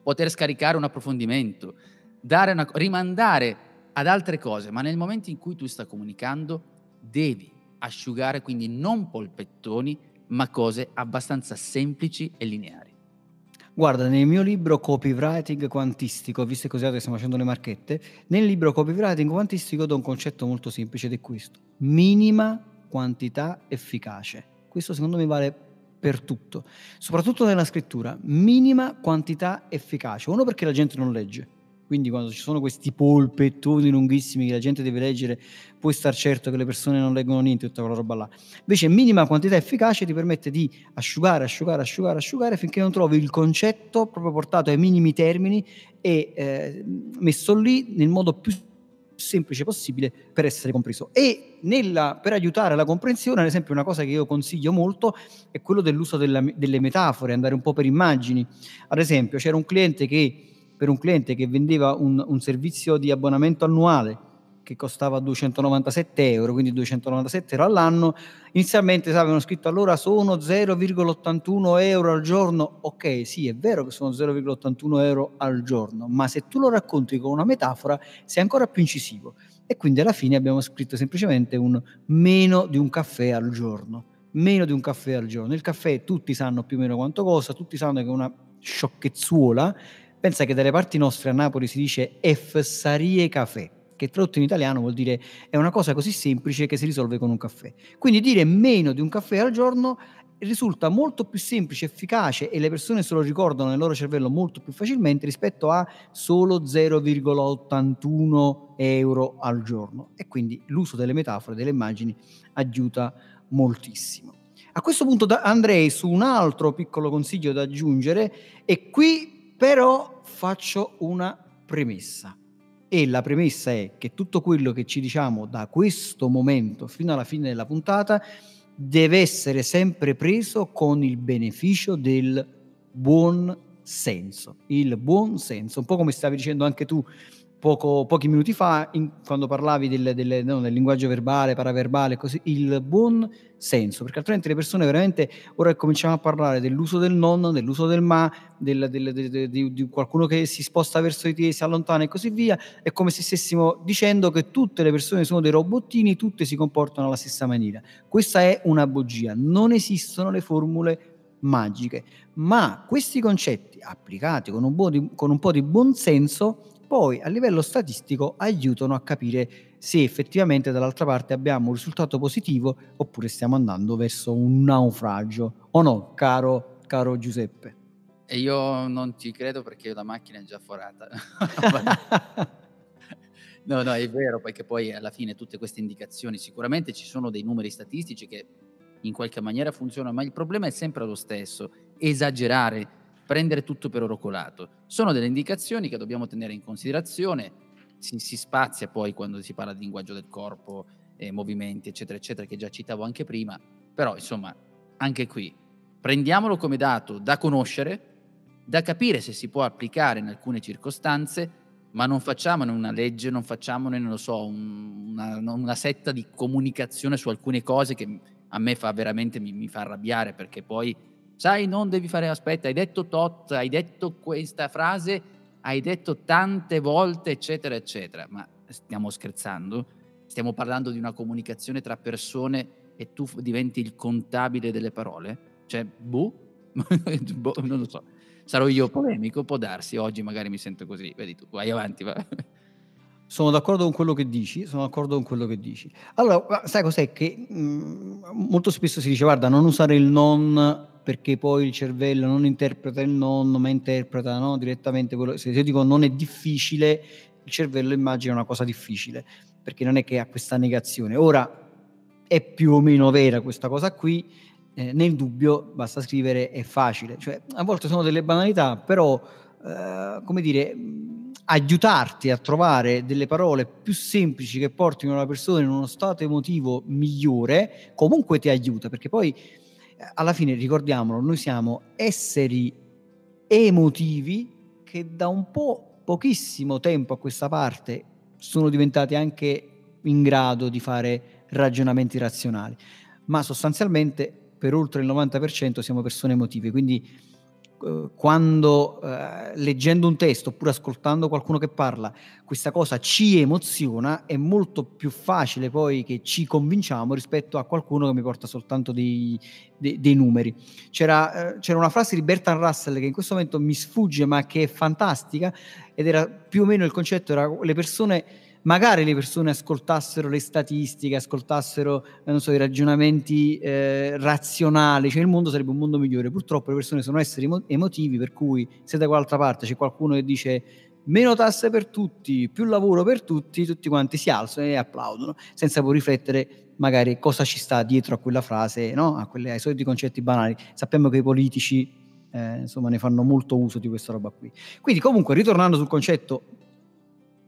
poter scaricare un approfondimento, una, rimandare ad altre cose, ma nel momento in cui tu stai comunicando devi asciugare quindi non polpettoni, ma cose abbastanza semplici e lineari. Guarda, nel mio libro Copywriting Quantistico, visto che così stiamo facendo le marchette, nel libro Copywriting Quantistico do un concetto molto semplice ed è questo. Minima quantità efficace. Questo secondo me vale per tutto, soprattutto nella scrittura. Minima quantità efficace. Uno perché la gente non legge. Quindi quando ci sono questi polpettoni lunghissimi che la gente deve leggere, puoi star certo che le persone non leggono niente, tutta quella roba là. Invece minima quantità efficace ti permette di asciugare, asciugare, asciugare, asciugare finché non trovi il concetto proprio portato ai minimi termini e eh, messo lì nel modo più semplice possibile per essere compreso. E nella, per aiutare la comprensione, ad esempio, una cosa che io consiglio molto è quello dell'uso della, delle metafore, andare un po' per immagini. Ad esempio, c'era un cliente che, per un cliente che vendeva un, un servizio di abbonamento annuale che costava 297 euro, quindi 297 euro all'anno. Inizialmente avevano scritto allora sono 0,81 euro al giorno. Ok, sì, è vero che sono 0,81 euro al giorno, ma se tu lo racconti con una metafora sei ancora più incisivo. E quindi alla fine abbiamo scritto semplicemente un meno di un caffè al giorno. Meno di un caffè al giorno. Il caffè tutti sanno più o meno quanto costa, tutti sanno che è una sciocchezzuola. Pensa che dalle parti nostre a Napoli si dice F sarie caffè che tradotto in italiano vuol dire è una cosa così semplice che si risolve con un caffè. Quindi dire meno di un caffè al giorno risulta molto più semplice, efficace e le persone se lo ricordano nel loro cervello molto più facilmente rispetto a solo 0,81 euro al giorno. E quindi l'uso delle metafore, delle immagini aiuta moltissimo. A questo punto andrei su un altro piccolo consiglio da aggiungere e qui però faccio una premessa. E la premessa è che tutto quello che ci diciamo da questo momento fino alla fine della puntata deve essere sempre preso con il beneficio del buon senso. Il buon senso, un po' come stavi dicendo anche tu poco, pochi minuti fa, in, quando parlavi del, del, no, del, linguaggio verbale, paraverbale, così, il buon senso, perché altrimenti le persone veramente, ora cominciamo a parlare dell'uso del non, dell'uso del ma, del, di, di, qualcuno che si sposta verso di te, si allontana e così via, è come se stessimo dicendo che tutte le persone sono dei robottini, tutte si comportano alla stessa maniera. Questa è una bugia, non esistono le formule magiche, ma questi concetti applicati con un, di, con un po' di buon senso poi a livello statistico aiutano a capire se effettivamente dall'altra parte abbiamo un risultato positivo oppure stiamo andando verso un naufragio. O no, caro, caro Giuseppe? E io non ti credo perché la macchina è già forata. no, no, è vero, perché poi alla fine tutte queste indicazioni, sicuramente ci sono dei numeri statistici che in qualche maniera funzionano, ma il problema è sempre lo stesso, esagerare prendere tutto per oro colato. Sono delle indicazioni che dobbiamo tenere in considerazione, si, si spazia poi quando si parla di linguaggio del corpo, eh, movimenti, eccetera, eccetera, che già citavo anche prima, però insomma, anche qui, prendiamolo come dato da conoscere, da capire se si può applicare in alcune circostanze, ma non facciamone una legge, non facciamone, non lo so, un, una, una, setta di comunicazione su alcune cose che a me fa veramente, mi, mi fa arrabbiare, perché poi sai, non devi fare, aspetta, hai detto tot, hai detto questa frase, hai detto tante volte, eccetera, eccetera. Ma stiamo scherzando? Stiamo parlando di una comunicazione tra persone e tu diventi il contabile delle parole? Cioè, boh, boh, non lo so. Sarò io polemico, può darsi, oggi magari mi sento così, vedi tu, vai avanti. Va. Sono d'accordo con quello che dici, sono d'accordo con quello che dici. Allora, sai cos'è che mh, mm, molto spesso si dice guarda, non usare il non perché poi il cervello non interpreta il non, ma interpreta no, direttamente quello. Se io dico non è difficile, il cervello immagina una cosa difficile, perché non è che ha questa negazione. Ora è più o meno vera questa cosa qui, eh, nel dubbio basta scrivere è facile, cioè a volte sono delle banalità, però eh, come dire, aiutarti a trovare delle parole più semplici che portino la persona in uno stato emotivo migliore, comunque ti aiuta, perché poi alla fine ricordiamolo, noi siamo esseri emotivi che da un po' pochissimo tempo a questa parte sono diventati anche in grado di fare ragionamenti razionali, ma sostanzialmente per oltre il 90% siamo persone emotive, quindi quando eh, leggendo un testo oppure ascoltando qualcuno che parla, questa cosa ci emoziona, è molto più facile poi che ci convinciamo rispetto a qualcuno che mi porta soltanto dei, dei, dei numeri. C'era, eh, c'era, una frase di Bertrand Russell che in questo momento mi sfugge ma che è fantastica ed era più o meno il concetto, era le persone magari le persone ascoltassero le statistiche, ascoltassero so, i ragionamenti eh, razionali, cioè il mondo sarebbe un mondo migliore. Purtroppo le persone sono esseri emotivi, per cui se da quell'altra parte c'è qualcuno che dice meno tasse per tutti, più lavoro per tutti, tutti quanti si alzano e applaudono, senza poi riflettere magari cosa ci sta dietro a quella frase, no? a quelle, ai soliti concetti banali. Sappiamo che i politici eh, insomma, ne fanno molto uso di questa roba qui. Quindi comunque, ritornando sul concetto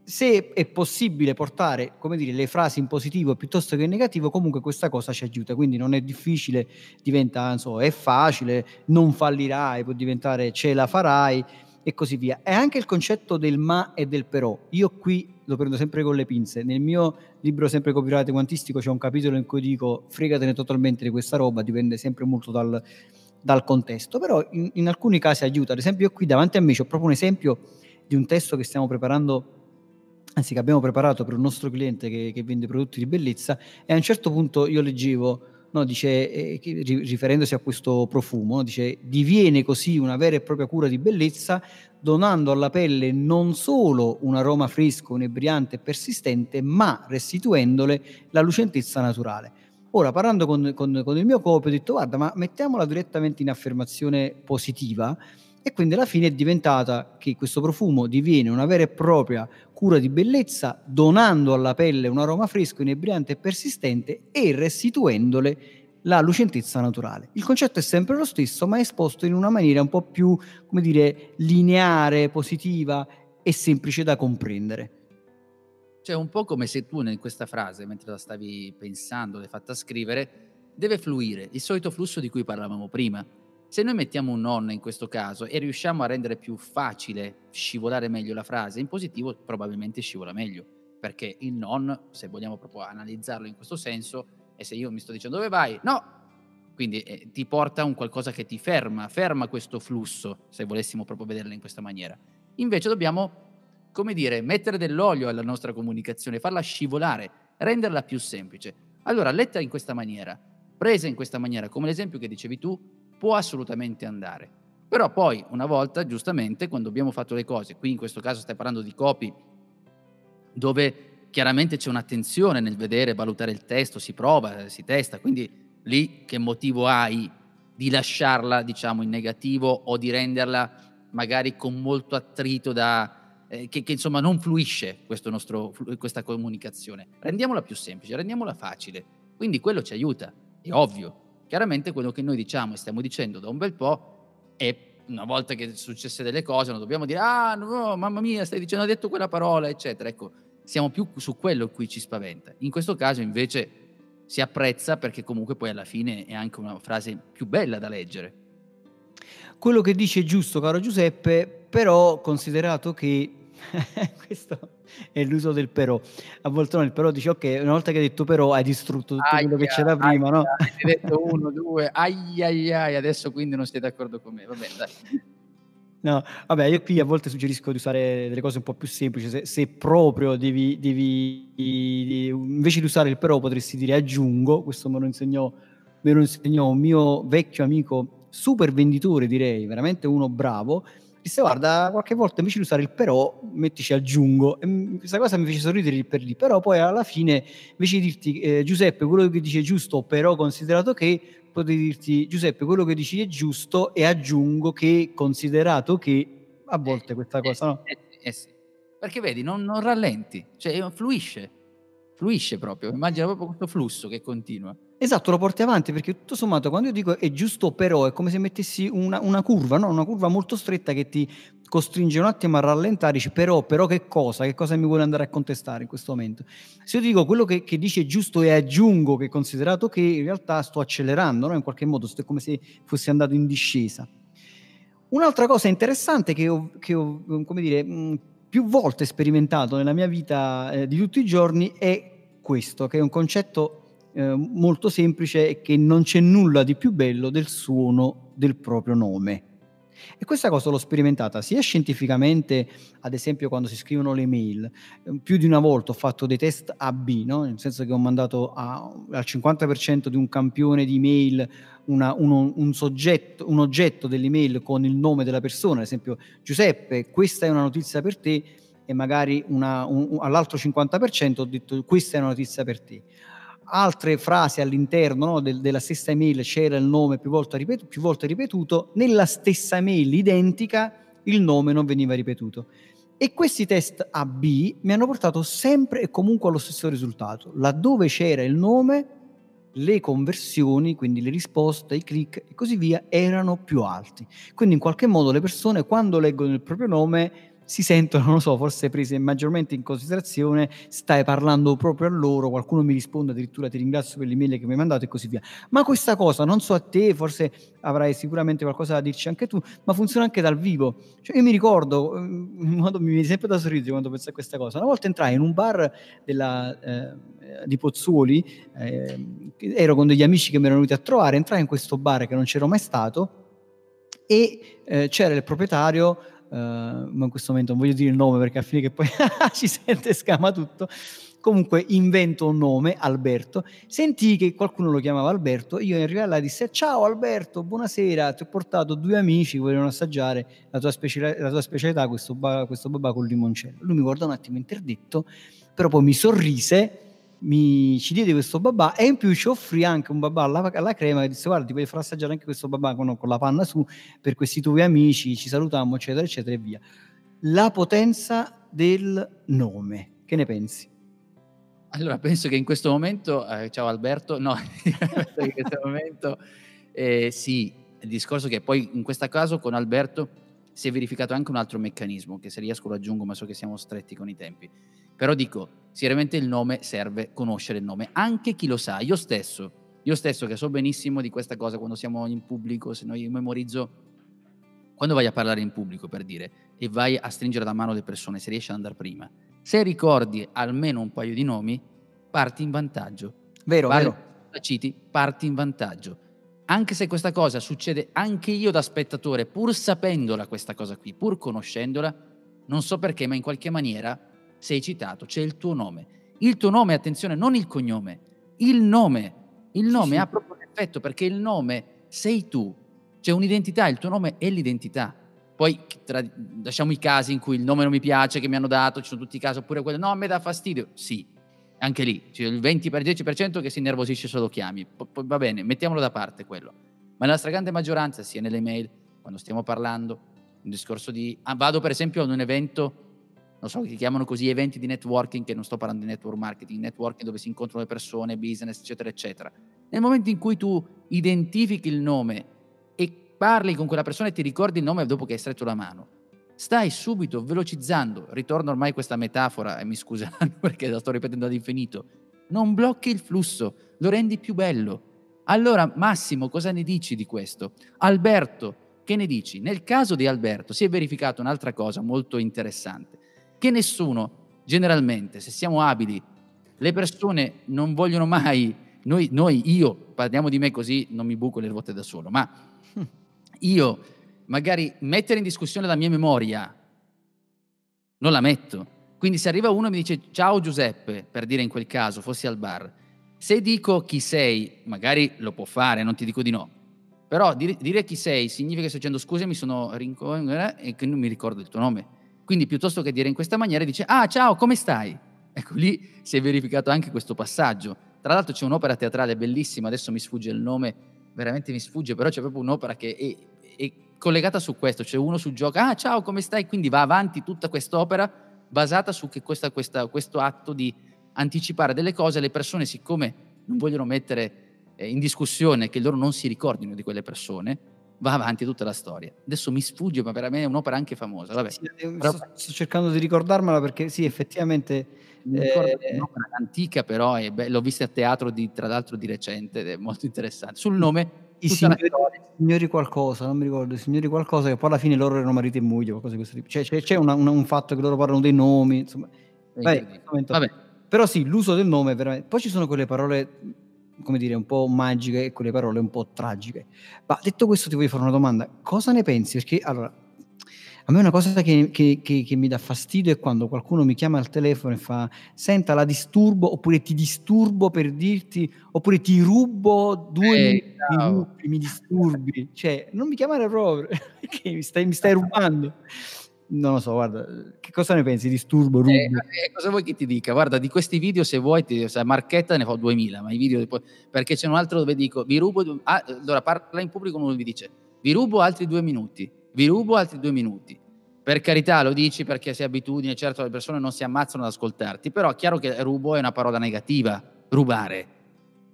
se è possibile portare dire, le frasi in positivo piuttosto che in negativo, comunque questa cosa ci aiuta. Quindi non è difficile, diventa, so, è facile, non fallirai, può diventare ce la farai e così via. E anche il concetto del ma e del però. Io qui lo prendo sempre con le pinze. Nel mio libro sempre copyright quantistico c'è un capitolo in cui dico fregatene totalmente di questa roba, dipende sempre molto dal, dal contesto. Però in, in alcuni casi aiuta. Ad esempio, io qui davanti a me ho proprio un esempio di un testo che stiamo preparando anzi che abbiamo preparato per un nostro cliente che, che, vende prodotti di bellezza e a un certo punto io leggevo, no, dice, eh, riferendosi a questo profumo, dice diviene così una vera e propria cura di bellezza donando alla pelle non solo un aroma fresco, inebriante e persistente, ma restituendole la lucentezza naturale. Ora, parlando con, con, con il mio copio, ho detto guarda, ma mettiamola direttamente in affermazione positiva e quindi alla fine è diventata che questo profumo diviene una vera e propria cura di bellezza, donando alla pelle un aroma fresco, inebriante e persistente e restituendole la lucentezza naturale. Il concetto è sempre lo stesso, ma è esposto in una maniera un po' più, come dire, lineare, positiva e semplice da comprendere. Cioè, un po' come se tu in questa frase, mentre la stavi pensando, l'hai fatta scrivere, deve fluire il solito flusso di cui parlavamo prima se noi mettiamo un non in questo caso e riusciamo a rendere più facile scivolare meglio la frase, in positivo probabilmente scivola meglio, perché il non, se vogliamo proprio analizzarlo in questo senso, è se io mi sto dicendo dove vai? No! Quindi eh, ti porta a un qualcosa che ti ferma, ferma questo flusso, se volessimo proprio vederla in questa maniera. Invece dobbiamo, come dire, mettere dell'olio alla nostra comunicazione, farla scivolare, renderla più semplice. Allora, letta in questa maniera, presa in questa maniera, come l'esempio che dicevi tu, può assolutamente andare. Però poi, una volta, giustamente, quando abbiamo fatto le cose, qui in questo caso stai parlando di copy, dove chiaramente c'è un'attenzione nel vedere, valutare il testo, si prova, si testa, quindi lì che motivo hai di lasciarla, diciamo, in negativo o di renderla magari con molto attrito da, eh, che, che, insomma non fluisce nostro, questa comunicazione. Rendiamola più semplice, rendiamola facile. Quindi quello ci aiuta, è ovvio. Chiaramente quello che noi diciamo e stiamo dicendo da un bel po' è una volta che successe delle cose non dobbiamo dire ah no, mamma mia stai dicendo hai detto quella parola eccetera. Ecco siamo più su quello cui ci spaventa. In questo caso invece si apprezza perché comunque poi alla fine è anche una frase più bella da leggere. Quello che dice è giusto caro Giuseppe però considerato che questo è l'uso del però. A volte no, il però dice ok, una volta che hai detto però hai distrutto tutto aia, quello che c'era aia, prima, no? Hai detto uno, due, ai ai ai, adesso quindi non siete d'accordo con me, va bene, dai. No, vabbè, io qui a volte suggerisco di usare delle cose un po' più semplici. Se, se proprio devi, devi, devi, invece di usare il però, potresti dire aggiungo. Questo me lo insegnò, me lo insegnò un mio vecchio amico super venditore direi, veramente uno bravo, disse guarda qualche volta invece di usare il però mettici aggiungo e questa cosa mi fece sorridere per lì però poi alla fine invece di dirti eh, Giuseppe quello che dici è giusto però considerato che potevi dirti Giuseppe quello che dici è giusto e aggiungo che considerato che a volte eh, questa cosa eh, no? Eh, eh, sì. perché vedi non, non rallenti cioè fluisce fluisce proprio immagina proprio questo flusso che continua Esatto, lo porti avanti perché tutto sommato quando io dico è giusto però è come se mettessi una, una curva, no? una curva molto stretta che ti costringe un attimo a rallentare, dici però, però che cosa, che cosa mi vuole andare a contestare in questo momento. Se io dico quello che, che dice è giusto e aggiungo che considerato che in realtà sto accelerando, no? in qualche modo è come se fossi andato in discesa. Un'altra cosa interessante che ho, che ho come dire, più volte sperimentato nella mia vita eh, di tutti i giorni è questo, che è un concetto eh, molto semplice è che non c'è nulla di più bello del suono del proprio nome. E questa cosa l'ho sperimentata sia scientificamente, ad esempio quando si scrivono le mail, eh, più di una volta ho fatto dei test AB, no? nel senso che ho mandato a, al 50% di un campione di mail una, uno, un, soggetto, un oggetto dell'email con il nome della persona, ad esempio Giuseppe, questa è una notizia per te, e magari una, un, all'altro 50% ho detto questa è una notizia per te altre frasi all'interno no, del, della stessa email c'era il nome più volte, ripetuto, più volte ripetuto, nella stessa email identica il nome non veniva ripetuto. E questi test AB mi hanno portato sempre e comunque allo stesso risultato. Laddove c'era il nome, le conversioni, quindi le risposte, i click e così via, erano più alti. Quindi in qualche modo le persone quando leggono il proprio nome si sentono, non lo so, forse prese maggiormente in considerazione, stai parlando proprio a loro, qualcuno mi risponde addirittura ti ringrazio per l'email che mi hai mandato e così via. Ma questa cosa, non so a te, forse avrai sicuramente qualcosa da dirci anche tu, ma funziona anche dal vivo. Cioè, io mi ricordo, in modo, mi viene sempre da sorridere quando penso a questa cosa, una volta entrai in un bar della, eh, di Pozzuoli, eh, ero con degli amici che mi erano venuti a trovare, entrai in questo bar che non c'ero mai stato e eh, c'era il proprietario uh, ma in questo momento non voglio dire il nome perché a fine che poi ci sente scama tutto. Comunque invento un nome, Alberto. Sentì che qualcuno lo chiamava Alberto. Io in realtà disse: Ciao Alberto, buonasera. Ti ho portato due amici che volevano assaggiare la tua, specialità, la tua specialità questo, ba- questo babà con limoncello. Lui mi guardò un attimo interdetto, però poi mi sorrise mi ci diede questo babà e in più ci offrì anche un babà alla, alla crema che disse guarda ti puoi far assaggiare anche questo babà con, con, la panna su per questi tuoi amici, ci salutammo eccetera eccetera e via. La potenza del nome, che ne pensi? Allora penso che in questo momento, eh, ciao Alberto, no, in questo momento eh, sì, il discorso che poi in questo caso con Alberto si è verificato anche un altro meccanismo che se riesco lo aggiungo ma so che siamo stretti con i tempi però dico, sicuramente il nome serve conoscere il nome, anche chi lo sa. Io stesso, io stesso che so benissimo di questa cosa quando siamo in pubblico, se noi memorizzo quando vai a parlare in pubblico per dire e vai a stringere la mano alle persone, se riesci ad andare prima, se ricordi almeno un paio di nomi, parti in vantaggio. Vero, Parli, vero. Citi, parti in vantaggio. Anche se questa cosa succede anche io da spettatore, pur sapendola questa cosa qui, pur conoscendola, non so perché, ma in qualche maniera sei citato, c'è il tuo nome. Il tuo nome, attenzione, non il cognome, il nome. Il nome sì, sì. ha proprio un effetto perché il nome sei tu, c'è un'identità, il tuo nome è l'identità. Poi tra, lasciamo i casi in cui il nome non mi piace, che mi hanno dato, ci sono tutti i casi, oppure quello, no, a me dà fastidio. Sì, anche lì, c'è il 20 per 10% che si innervosisce se lo chiami. P- va bene, mettiamolo da parte quello. Ma nella stragrande maggioranza, sia nelle mail, quando stiamo parlando, un discorso di... Ah, vado per esempio ad un evento non so, si chiamano così eventi di networking, che non sto parlando di network marketing, networking dove si incontrano le persone, business, eccetera, eccetera. Nel momento in cui tu identifichi il nome e parli con quella persona e ti ricordi il nome dopo che hai stretto la mano, stai subito velocizzando, ritorno ormai a questa metafora e mi scuseranno perché la sto ripetendo ad infinito, non blocchi il flusso, lo rendi più bello. Allora Massimo, cosa ne dici di questo? Alberto, che ne dici? Nel caso di Alberto si è verificata un'altra cosa molto interessante che nessuno, generalmente, se siamo abili, le persone non vogliono mai, noi, noi, io, parliamo di me così non mi buco le ruote da solo, ma io magari mettere in discussione la mia memoria, non la metto. Quindi se arriva uno e mi dice ciao Giuseppe, per dire in quel caso, fossi al bar, se dico chi sei, magari lo può fare, non ti dico di no, Però dire, dire chi sei significa che sto dicendo scusa, mi sono rincoglionito e che non mi ricordo il tuo nome. Quindi piuttosto che dire in questa maniera dice ah ciao come stai? Ecco lì si è verificato anche questo passaggio. Tra l'altro c'è un'opera teatrale bellissima, adesso mi sfugge il nome, veramente mi sfugge, però c'è proprio un'opera che è, è collegata su questo, c'è uno su gioco, ah ciao come stai? Quindi va avanti tutta quest'opera basata su che questa, questa, questo atto di anticipare delle cose, le persone siccome non vogliono mettere eh, in discussione che loro non si ricordino di quelle persone, va avanti tutta la storia. Adesso mi sfugge, ma per me è un'opera anche famosa. Vabbè. Sì, però... sto, sto, cercando di ricordarmela perché sì, effettivamente... Mi ricordo eh... un'opera antica, però be- l'ho vista a teatro di, tra l'altro di recente ed è molto interessante. Sul nome... I signori, signori, qualcosa, non mi ricordo, i signori qualcosa, che poi alla fine loro erano marito e moglie, qualcosa di questo tipo. Cioè, c'è, c'è una, una, un fatto che loro parlano dei nomi, insomma. Vabbè, Vabbè. Però sì, l'uso del nome veramente... Poi ci sono quelle parole come dire, un po' magiche e quelle parole un po' tragiche. Ma detto questo ti voglio fare una domanda, cosa ne pensi? Perché allora, a me una cosa che, che, che, che, mi dà fastidio è quando qualcuno mi chiama al telefono e fa senta la disturbo oppure ti disturbo per dirti oppure ti rubo due hey, minuti, mi disturbi. Cioè, non mi chiamare proprio, perché mi stai, mi stai rubando non lo so, guarda, che cosa ne pensi? Disturbo, rubo? Eh, eh, cosa vuoi che ti dica? Guarda, di questi video se vuoi, ti, se Marchetta ne fa 2000, ma i video poi, perché c'è un altro dove dico, vi rubo, ah, allora parla in pubblico uno vi dice, vi rubo altri due minuti, vi rubo altri due minuti. Per carità lo dici perché sei abitudine, certo le persone non si ammazzano ad ascoltarti, però è chiaro che rubo è una parola negativa, rubare.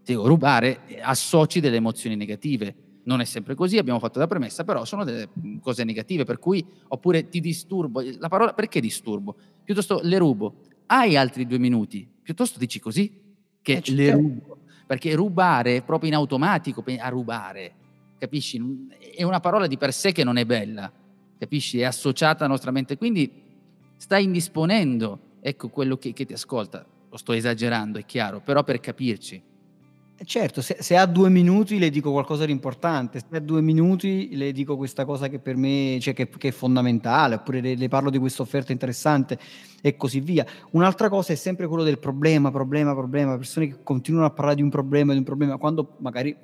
Dico, rubare associ delle emozioni negative. Non è sempre così, abbiamo fatto la premessa, però sono delle mm, cose negative, per cui, oppure ti disturbo, la parola, perché disturbo? Piuttosto le rubo, hai altri due minuti, piuttosto dici così, che eh, le rubo, perché rubare proprio in automatico, a rubare, capisci? È una parola di per sé che non è bella, capisci? È associata alla nostra mente, quindi stai indisponendo, ecco quello che, che ti ascolta, lo sto esagerando, è chiaro, però per capirci eh, certo, se, se, ha due minuti le dico qualcosa di importante, se ha due minuti le dico questa cosa che per me cioè che, che, è fondamentale, oppure le, le parlo di questa offerta interessante e così via. Un'altra cosa è sempre quello del problema, problema, problema, persone che continuano a parlare di un problema, di un problema, quando magari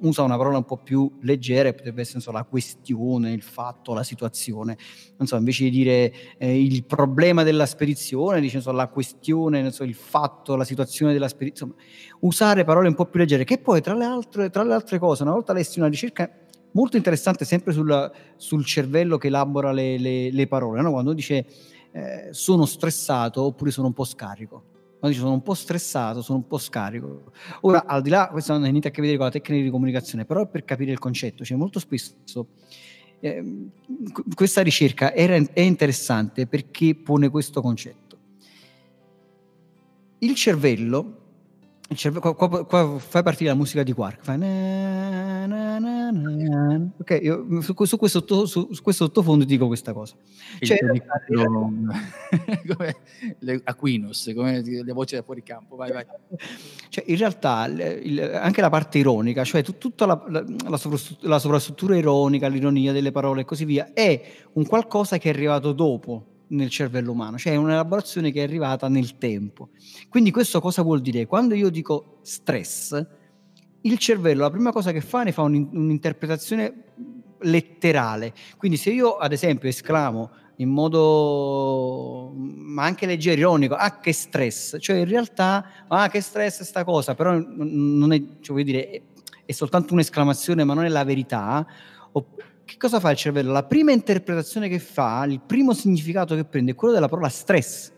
usa una parola un po' più leggera, potrebbe essere so, la questione, il fatto, la situazione. Non so, invece di dire eh, il problema della spedizione, dice so, la questione, so, il fatto, la situazione della spedizione. Usare parole un po' più leggere, che poi tra le altre, tra le altre cose, una volta lessi una ricerca molto interessante sempre sul, sul cervello che elabora le, le, le parole, no? quando dice eh, sono stressato oppure sono un po' scarico dice sono un po' stressato, sono un po' scarico. Ora, al di là, questo non ha niente a che vedere con la tecnica di comunicazione, però per capire il concetto, cioè molto spesso eh, questa ricerca era, è interessante perché pone questo concetto. Il cervello Cervello, qua, qua, qua, fai partire la musica di Quark. Fai na, na, na, ok, io su, su, questo, su, su, questo, sottofondo dico questa cosa. Cioè, come le Aquinos, come le voci da fuori campo. Vai, vai. Cioè, in realtà il, anche la parte ironica, cioè tut, tutta la, la, la, la sovrastruttura ironica, l'ironia delle parole e così via, è un qualcosa che è arrivato dopo nel cervello umano, cioè è un'elaborazione che è arrivata nel tempo. Quindi questo cosa vuol dire? Quando io dico stress, il cervello la prima cosa che fa ne fa un, un'interpretazione letterale. Quindi se io ad esempio esclamo in modo ma anche leggero, ironico, ah che stress, cioè in realtà ah che stress sta cosa, però non è, cioè, voglio dire, è soltanto un'esclamazione ma non è la verità, che cosa fa il cervello? La prima interpretazione che fa, il primo significato che prende è quello della parola stress.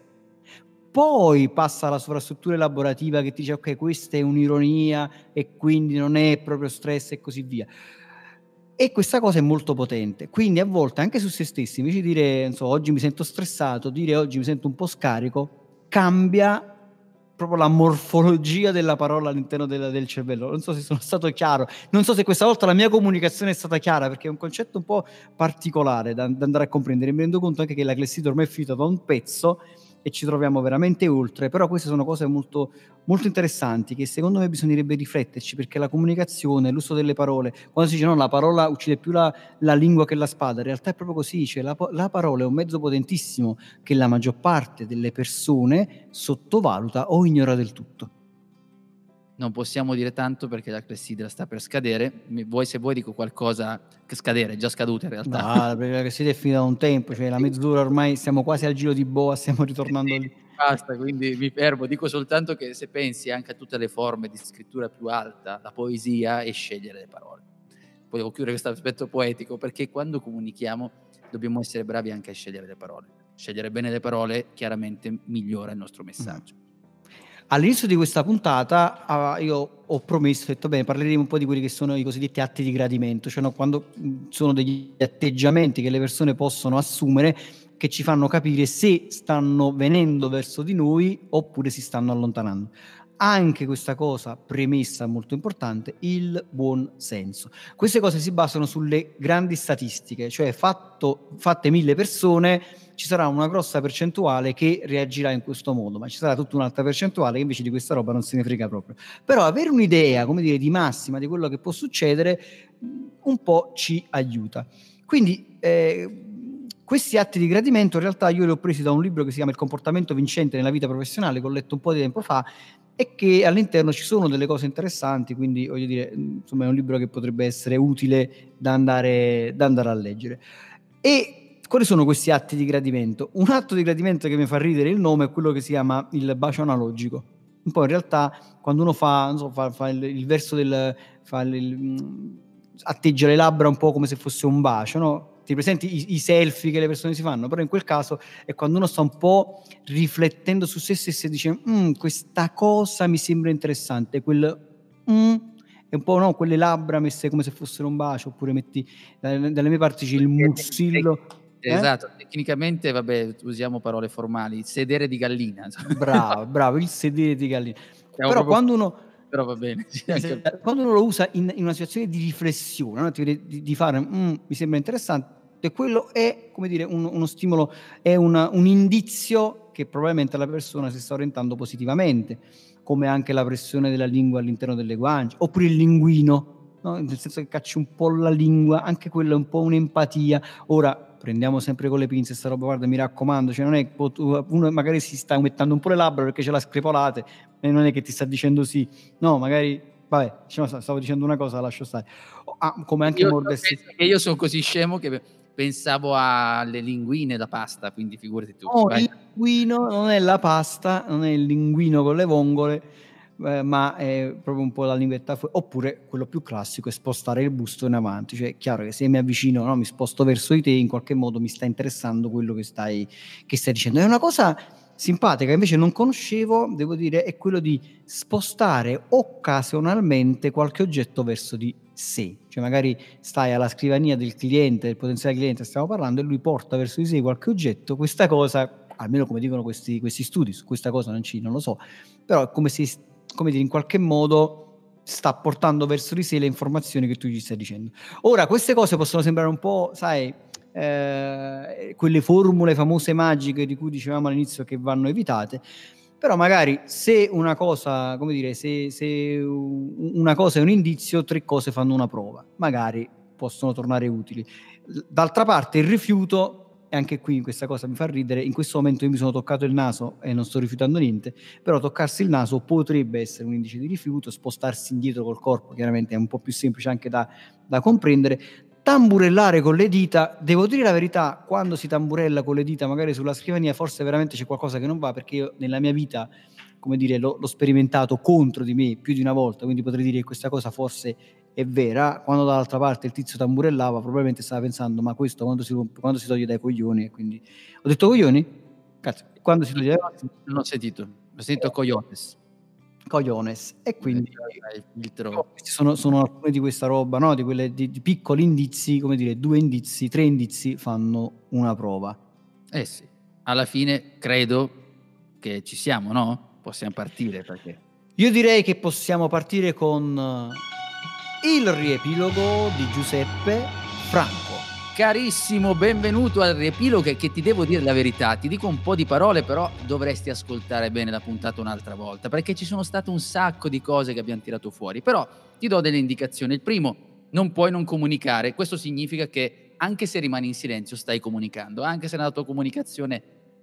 Poi passa alla sovrastruttura elaborativa che dice ok, questa è un'ironia e quindi non è proprio stress e così via. E questa cosa è molto potente. Quindi a volte anche su se stessi, invece di dire so, oggi mi sento stressato, dire oggi mi sento un po' scarico, cambia proprio la morfologia della parola all'interno del, del, cervello. Non so se sono stato chiaro, non so se questa volta la mia comunicazione è stata chiara, perché è un concetto un po' particolare da, da andare a comprendere. Mi rendo conto anche che la clessidra ormai è finita da un pezzo e ci troviamo veramente oltre, però queste sono cose molto, molto interessanti che secondo me bisognerebbe rifletterci perché la comunicazione, l'uso delle parole, quando si dice no, la parola uccide più la, la lingua che la spada, in realtà è proprio così, cioè la, la parola è un mezzo potentissimo che la maggior parte delle persone sottovaluta o ignora del tutto. Non possiamo dire tanto perché la clessidra sta per scadere. Vuoi, se vuoi dico qualcosa che scadere, è già scaduta in realtà. No, perché la clessidra è finita da un tempo, cioè la mezz'ora ormai siamo quasi al giro di boa, stiamo ritornando lì. Basta, quindi mi fermo. Dico soltanto che se pensi anche a tutte le forme di scrittura più alta, la poesia e scegliere le parole. Poi devo chiudere questo aspetto poetico perché quando comunichiamo dobbiamo essere bravi anche a scegliere le parole. Scegliere bene le parole chiaramente migliora il nostro messaggio. Mm. All'inizio di questa puntata uh, io ho promesso, ho detto bene, parleremo un po' di quelli che sono i cosiddetti atti di gradimento, cioè no, quando sono degli atteggiamenti che le persone possono assumere che ci fanno capire se stanno venendo verso di noi oppure si stanno allontanando anche questa cosa premessa molto importante, il buon senso. Queste cose si basano sulle grandi statistiche, cioè fatto, fatte mille persone ci sarà una grossa percentuale che reagirà in questo modo, ma ci sarà tutta un'altra percentuale che invece di questa roba non se ne frega proprio. Però avere un'idea, come dire, di massima di quello che può succedere un po' ci aiuta. Quindi eh, questi atti di gradimento in realtà io li ho presi da un libro che si chiama Il comportamento vincente nella vita professionale, che ho letto un po' di tempo fa e che all'interno ci sono delle cose interessanti, quindi voglio dire, insomma è un libro che potrebbe essere utile da andare, da andare a leggere. E quali sono questi atti di gradimento? Un atto di gradimento che mi fa ridere il nome è quello che si chiama il bacio analogico. Un po' in realtà quando uno fa, so, fa, fa il, il, verso del... Fa il, atteggia le labbra un po' come se fosse un bacio, no? Ti presenti i, i, selfie che le persone si fanno, però in quel caso è quando uno sta un po' riflettendo su se stesso e dice mm, questa cosa mi sembra interessante, quel mm, è un po' no, quelle labbra messe come se fossero un bacio, oppure metti dalle, dalle mie parti c'è il musillo. Eh? Esatto, tecnicamente vabbè, usiamo parole formali, sedere di gallina. Bravo, bravo, il sedere di gallina. Siamo Però quando uno però va bene. Quando uno lo usa in, in una situazione di riflessione, no? di, di, fare mm, mi sembra interessante, e quello è, come dire, un, uno stimolo, è una, un indizio che probabilmente la persona si sta orientando positivamente, come anche la pressione della lingua all'interno delle guance, oppure il linguino, no? nel senso che cacci un po' la lingua, anche quello è un po' un'empatia. Ora, prendiamo sempre con le pinze sta roba, guarda, mi raccomando, cioè non è uno magari si sta mettendo un po' le labbra perché ce l'ha screpolate e non è che ti sta dicendo sì, no, magari vabbè, diciamo, stavo dicendo una cosa, lascio stare. Ah, come anche io, mordersi. Io sono così scemo che pensavo alle linguine da pasta, quindi figurati tu. No, il linguino non è la pasta, non è il linguino con le vongole, eh, ma è proprio un po' la linguetta fuori. Oppure quello più classico è spostare il busto in avanti, cioè è chiaro che se mi avvicino, no, mi sposto verso di te, in qualche modo mi sta interessando quello che stai, che stai dicendo. È una cosa simpatica, invece non conoscevo, devo dire, è quello di spostare occasionalmente qualche oggetto verso di sé. Cioè magari stai alla scrivania del cliente, del potenziale cliente, stiamo parlando, e lui porta verso di sé qualche oggetto, questa cosa, almeno come dicono questi, questi studi, su questa cosa non, ci, non lo so, però è come se, come dire, in qualche modo sta portando verso di sé le informazioni che tu gli stai dicendo. Ora, queste cose possono sembrare un po', sai, eh, quelle formule famose magiche di cui dicevamo all'inizio che vanno evitate, però magari se una cosa, come dire, se, se una cosa è un indizio, tre cose fanno una prova, magari possono tornare utili. D'altra parte il rifiuto, e anche qui questa cosa mi fa ridere, in questo momento io mi sono toccato il naso e non sto rifiutando niente, però toccarsi il naso potrebbe essere un indice di rifiuto, spostarsi indietro col corpo chiaramente è un po' più semplice anche da, da comprendere, tamburellare con le dita, devo dire la verità, quando si tamburella con le dita magari sulla scrivania forse veramente c'è qualcosa che non va perché io nella mia vita, come dire, l'ho, l'ho sperimentato contro di me più di una volta, quindi potrei dire che questa cosa forse è vera, quando dall'altra parte il tizio tamburellava probabilmente stava pensando ma questo quando si, quando si toglie dai coglioni? Quindi ho detto coglioni? Cazzo, quando si toglie dai coglioni? Non ho sentito, ho sentito cogliones cogliones e quindi questi sono, sono, alcune di questa roba, no? di, quelle, di, di, piccoli indizi, come dire, due indizi, tre indizi fanno una prova. Eh sì, alla fine credo che ci siamo, no? Possiamo partire perché... Io direi che possiamo partire con il riepilogo di Giuseppe Franco. Carissimo, benvenuto al riepilogo che, ti devo dire la verità, ti dico un po' di parole però dovresti ascoltare bene la puntata un'altra volta perché ci sono state un sacco di cose che abbiamo tirato fuori, però ti do delle indicazioni. Il primo, non puoi non comunicare, questo significa che anche se rimani in silenzio stai comunicando, anche se nella tua comunicazione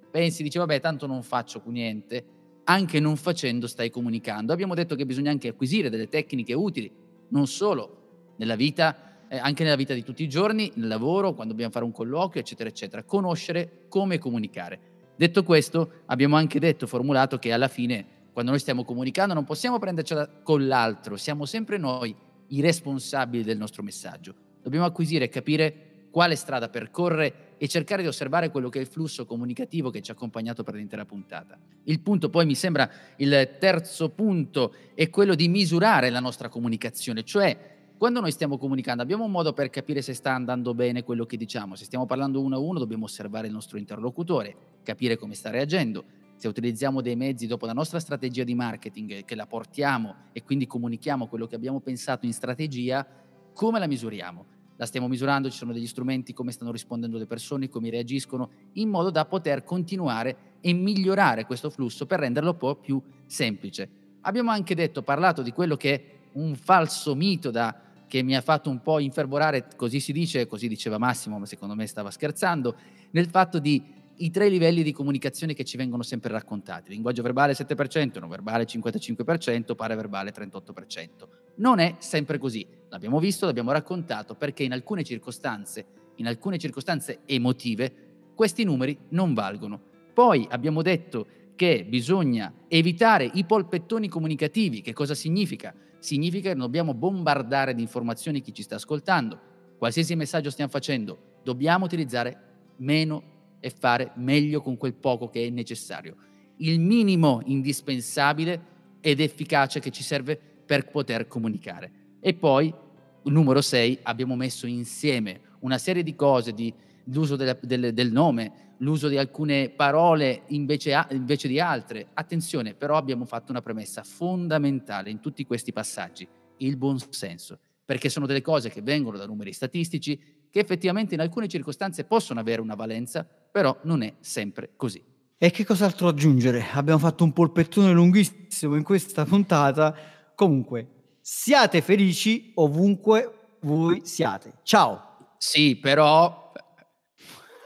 pensi, dici vabbè tanto non faccio niente, anche non facendo stai comunicando. Abbiamo detto che bisogna anche acquisire delle tecniche utili, non solo nella vita, eh, anche nella vita di tutti i giorni, nel lavoro, quando dobbiamo fare un colloquio, eccetera, eccetera. Conoscere come comunicare. Detto questo, abbiamo anche detto, formulato che alla fine, quando noi stiamo comunicando, non possiamo prendercela con l'altro, siamo sempre noi i responsabili del nostro messaggio. Dobbiamo acquisire e capire quale strada percorre e cercare di osservare quello che è il flusso comunicativo che ci ha accompagnato per l'intera puntata. Il punto poi mi sembra il terzo punto è quello di misurare la nostra comunicazione, cioè quando noi stiamo comunicando abbiamo un modo per capire se sta andando bene quello che diciamo, se stiamo parlando uno a uno dobbiamo osservare il nostro interlocutore, capire come sta reagendo, se utilizziamo dei mezzi dopo la nostra strategia di marketing che la portiamo e quindi comunichiamo quello che abbiamo pensato in strategia, come la misuriamo? la stiamo misurando, ci sono degli strumenti, come stanno rispondendo le persone, come reagiscono, in modo da poter continuare e migliorare questo flusso per renderlo un po' più semplice. Abbiamo anche detto, parlato di quello che è un falso mito da, che mi ha fatto un po' infervorare, così si dice, così diceva Massimo, ma secondo me stava scherzando, nel fatto di i tre livelli di comunicazione che ci vengono sempre raccontati. Linguaggio verbale 7%, non verbale 55%, paraverbale 38%. Non è sempre così. L'abbiamo visto, l'abbiamo raccontato, perché in alcune circostanze, in alcune circostanze emotive, questi numeri non valgono. Poi abbiamo detto che bisogna evitare i polpettoni comunicativi. Che cosa significa? Significa che dobbiamo bombardare di informazioni chi ci sta ascoltando. Qualsiasi messaggio stiamo facendo, dobbiamo utilizzare meno e fare meglio con quel poco che è necessario. Il minimo indispensabile ed efficace che ci serve per poter comunicare. E poi, numero 6, abbiamo messo insieme una serie di cose, di, l'uso del, del, del, nome, l'uso di alcune parole invece, a, invece di altre. Attenzione, però abbiamo fatto una premessa fondamentale in tutti questi passaggi, il buonsenso, perché sono delle cose che vengono da numeri statistici, che effettivamente in alcune circostanze possono avere una valenza, però non è sempre così. E che cos'altro aggiungere? Abbiamo fatto un polpettone lunghissimo in questa puntata. Comunque, siate felici ovunque voi siate. Ciao. Sì, però